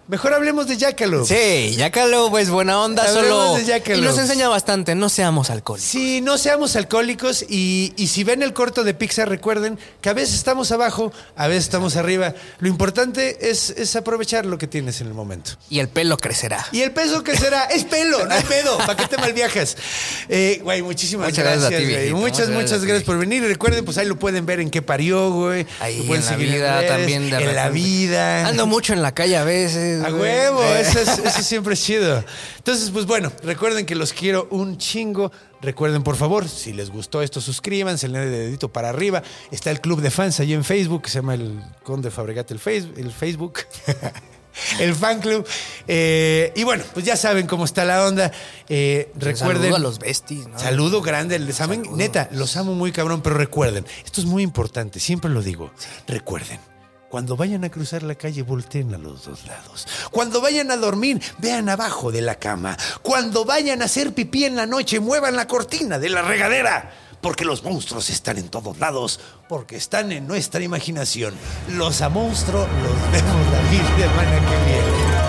Mejor hablemos de Jackalope. Sí, Jackalope es buena onda, Hablemos solo. de Jackalope. Y nos enseña bastante, no seamos alcohólicos. Sí, no seamos alcohólicos y, y si ven el corto de Pixar, recuerden que a veces estamos abajo, a veces estamos arriba. Lo importante es, es aprovechar lo que tienes en el momento. Y el pelo crecerá. Y el peso que será, es pelo, no es pedo. ¿Para qué te malviajas? Eh, güey, muchísimas Muchas gracias a gracias, ti, güey. Muchas, Muchas gracias por venir. Y recuerden, pues ahí lo pueden ver en qué parió, güey. Ahí Lo pueden en la vida redes, también. de En la vida. Ando mucho en la calle a veces. A huevo, Eh. eso, es- eso siempre es chido. Entonces, pues bueno, recuerden que los quiero un chingo. Recuerden, por favor, si les gustó esto, suscríbanse, le den el dedito para arriba. Está el club de fans ahí en Facebook, que se llama el Conde Fabregate, el, face- el Facebook. el fan club. Eh, y bueno, pues ya saben cómo está la onda. Eh, recuerden. Saludo a los besties, ¿no? Saludo grande, les Saludo. neta, los amo muy cabrón, pero recuerden, esto es muy importante, siempre lo digo, recuerden. Cuando vayan a cruzar la calle, volteen a los dos lados. Cuando vayan a dormir, vean abajo de la cama. Cuando vayan a hacer pipí en la noche, muevan la cortina de la regadera. Porque los monstruos están en todos lados, porque están en nuestra imaginación. Los a monstruo los vemos la fin de semana que viene.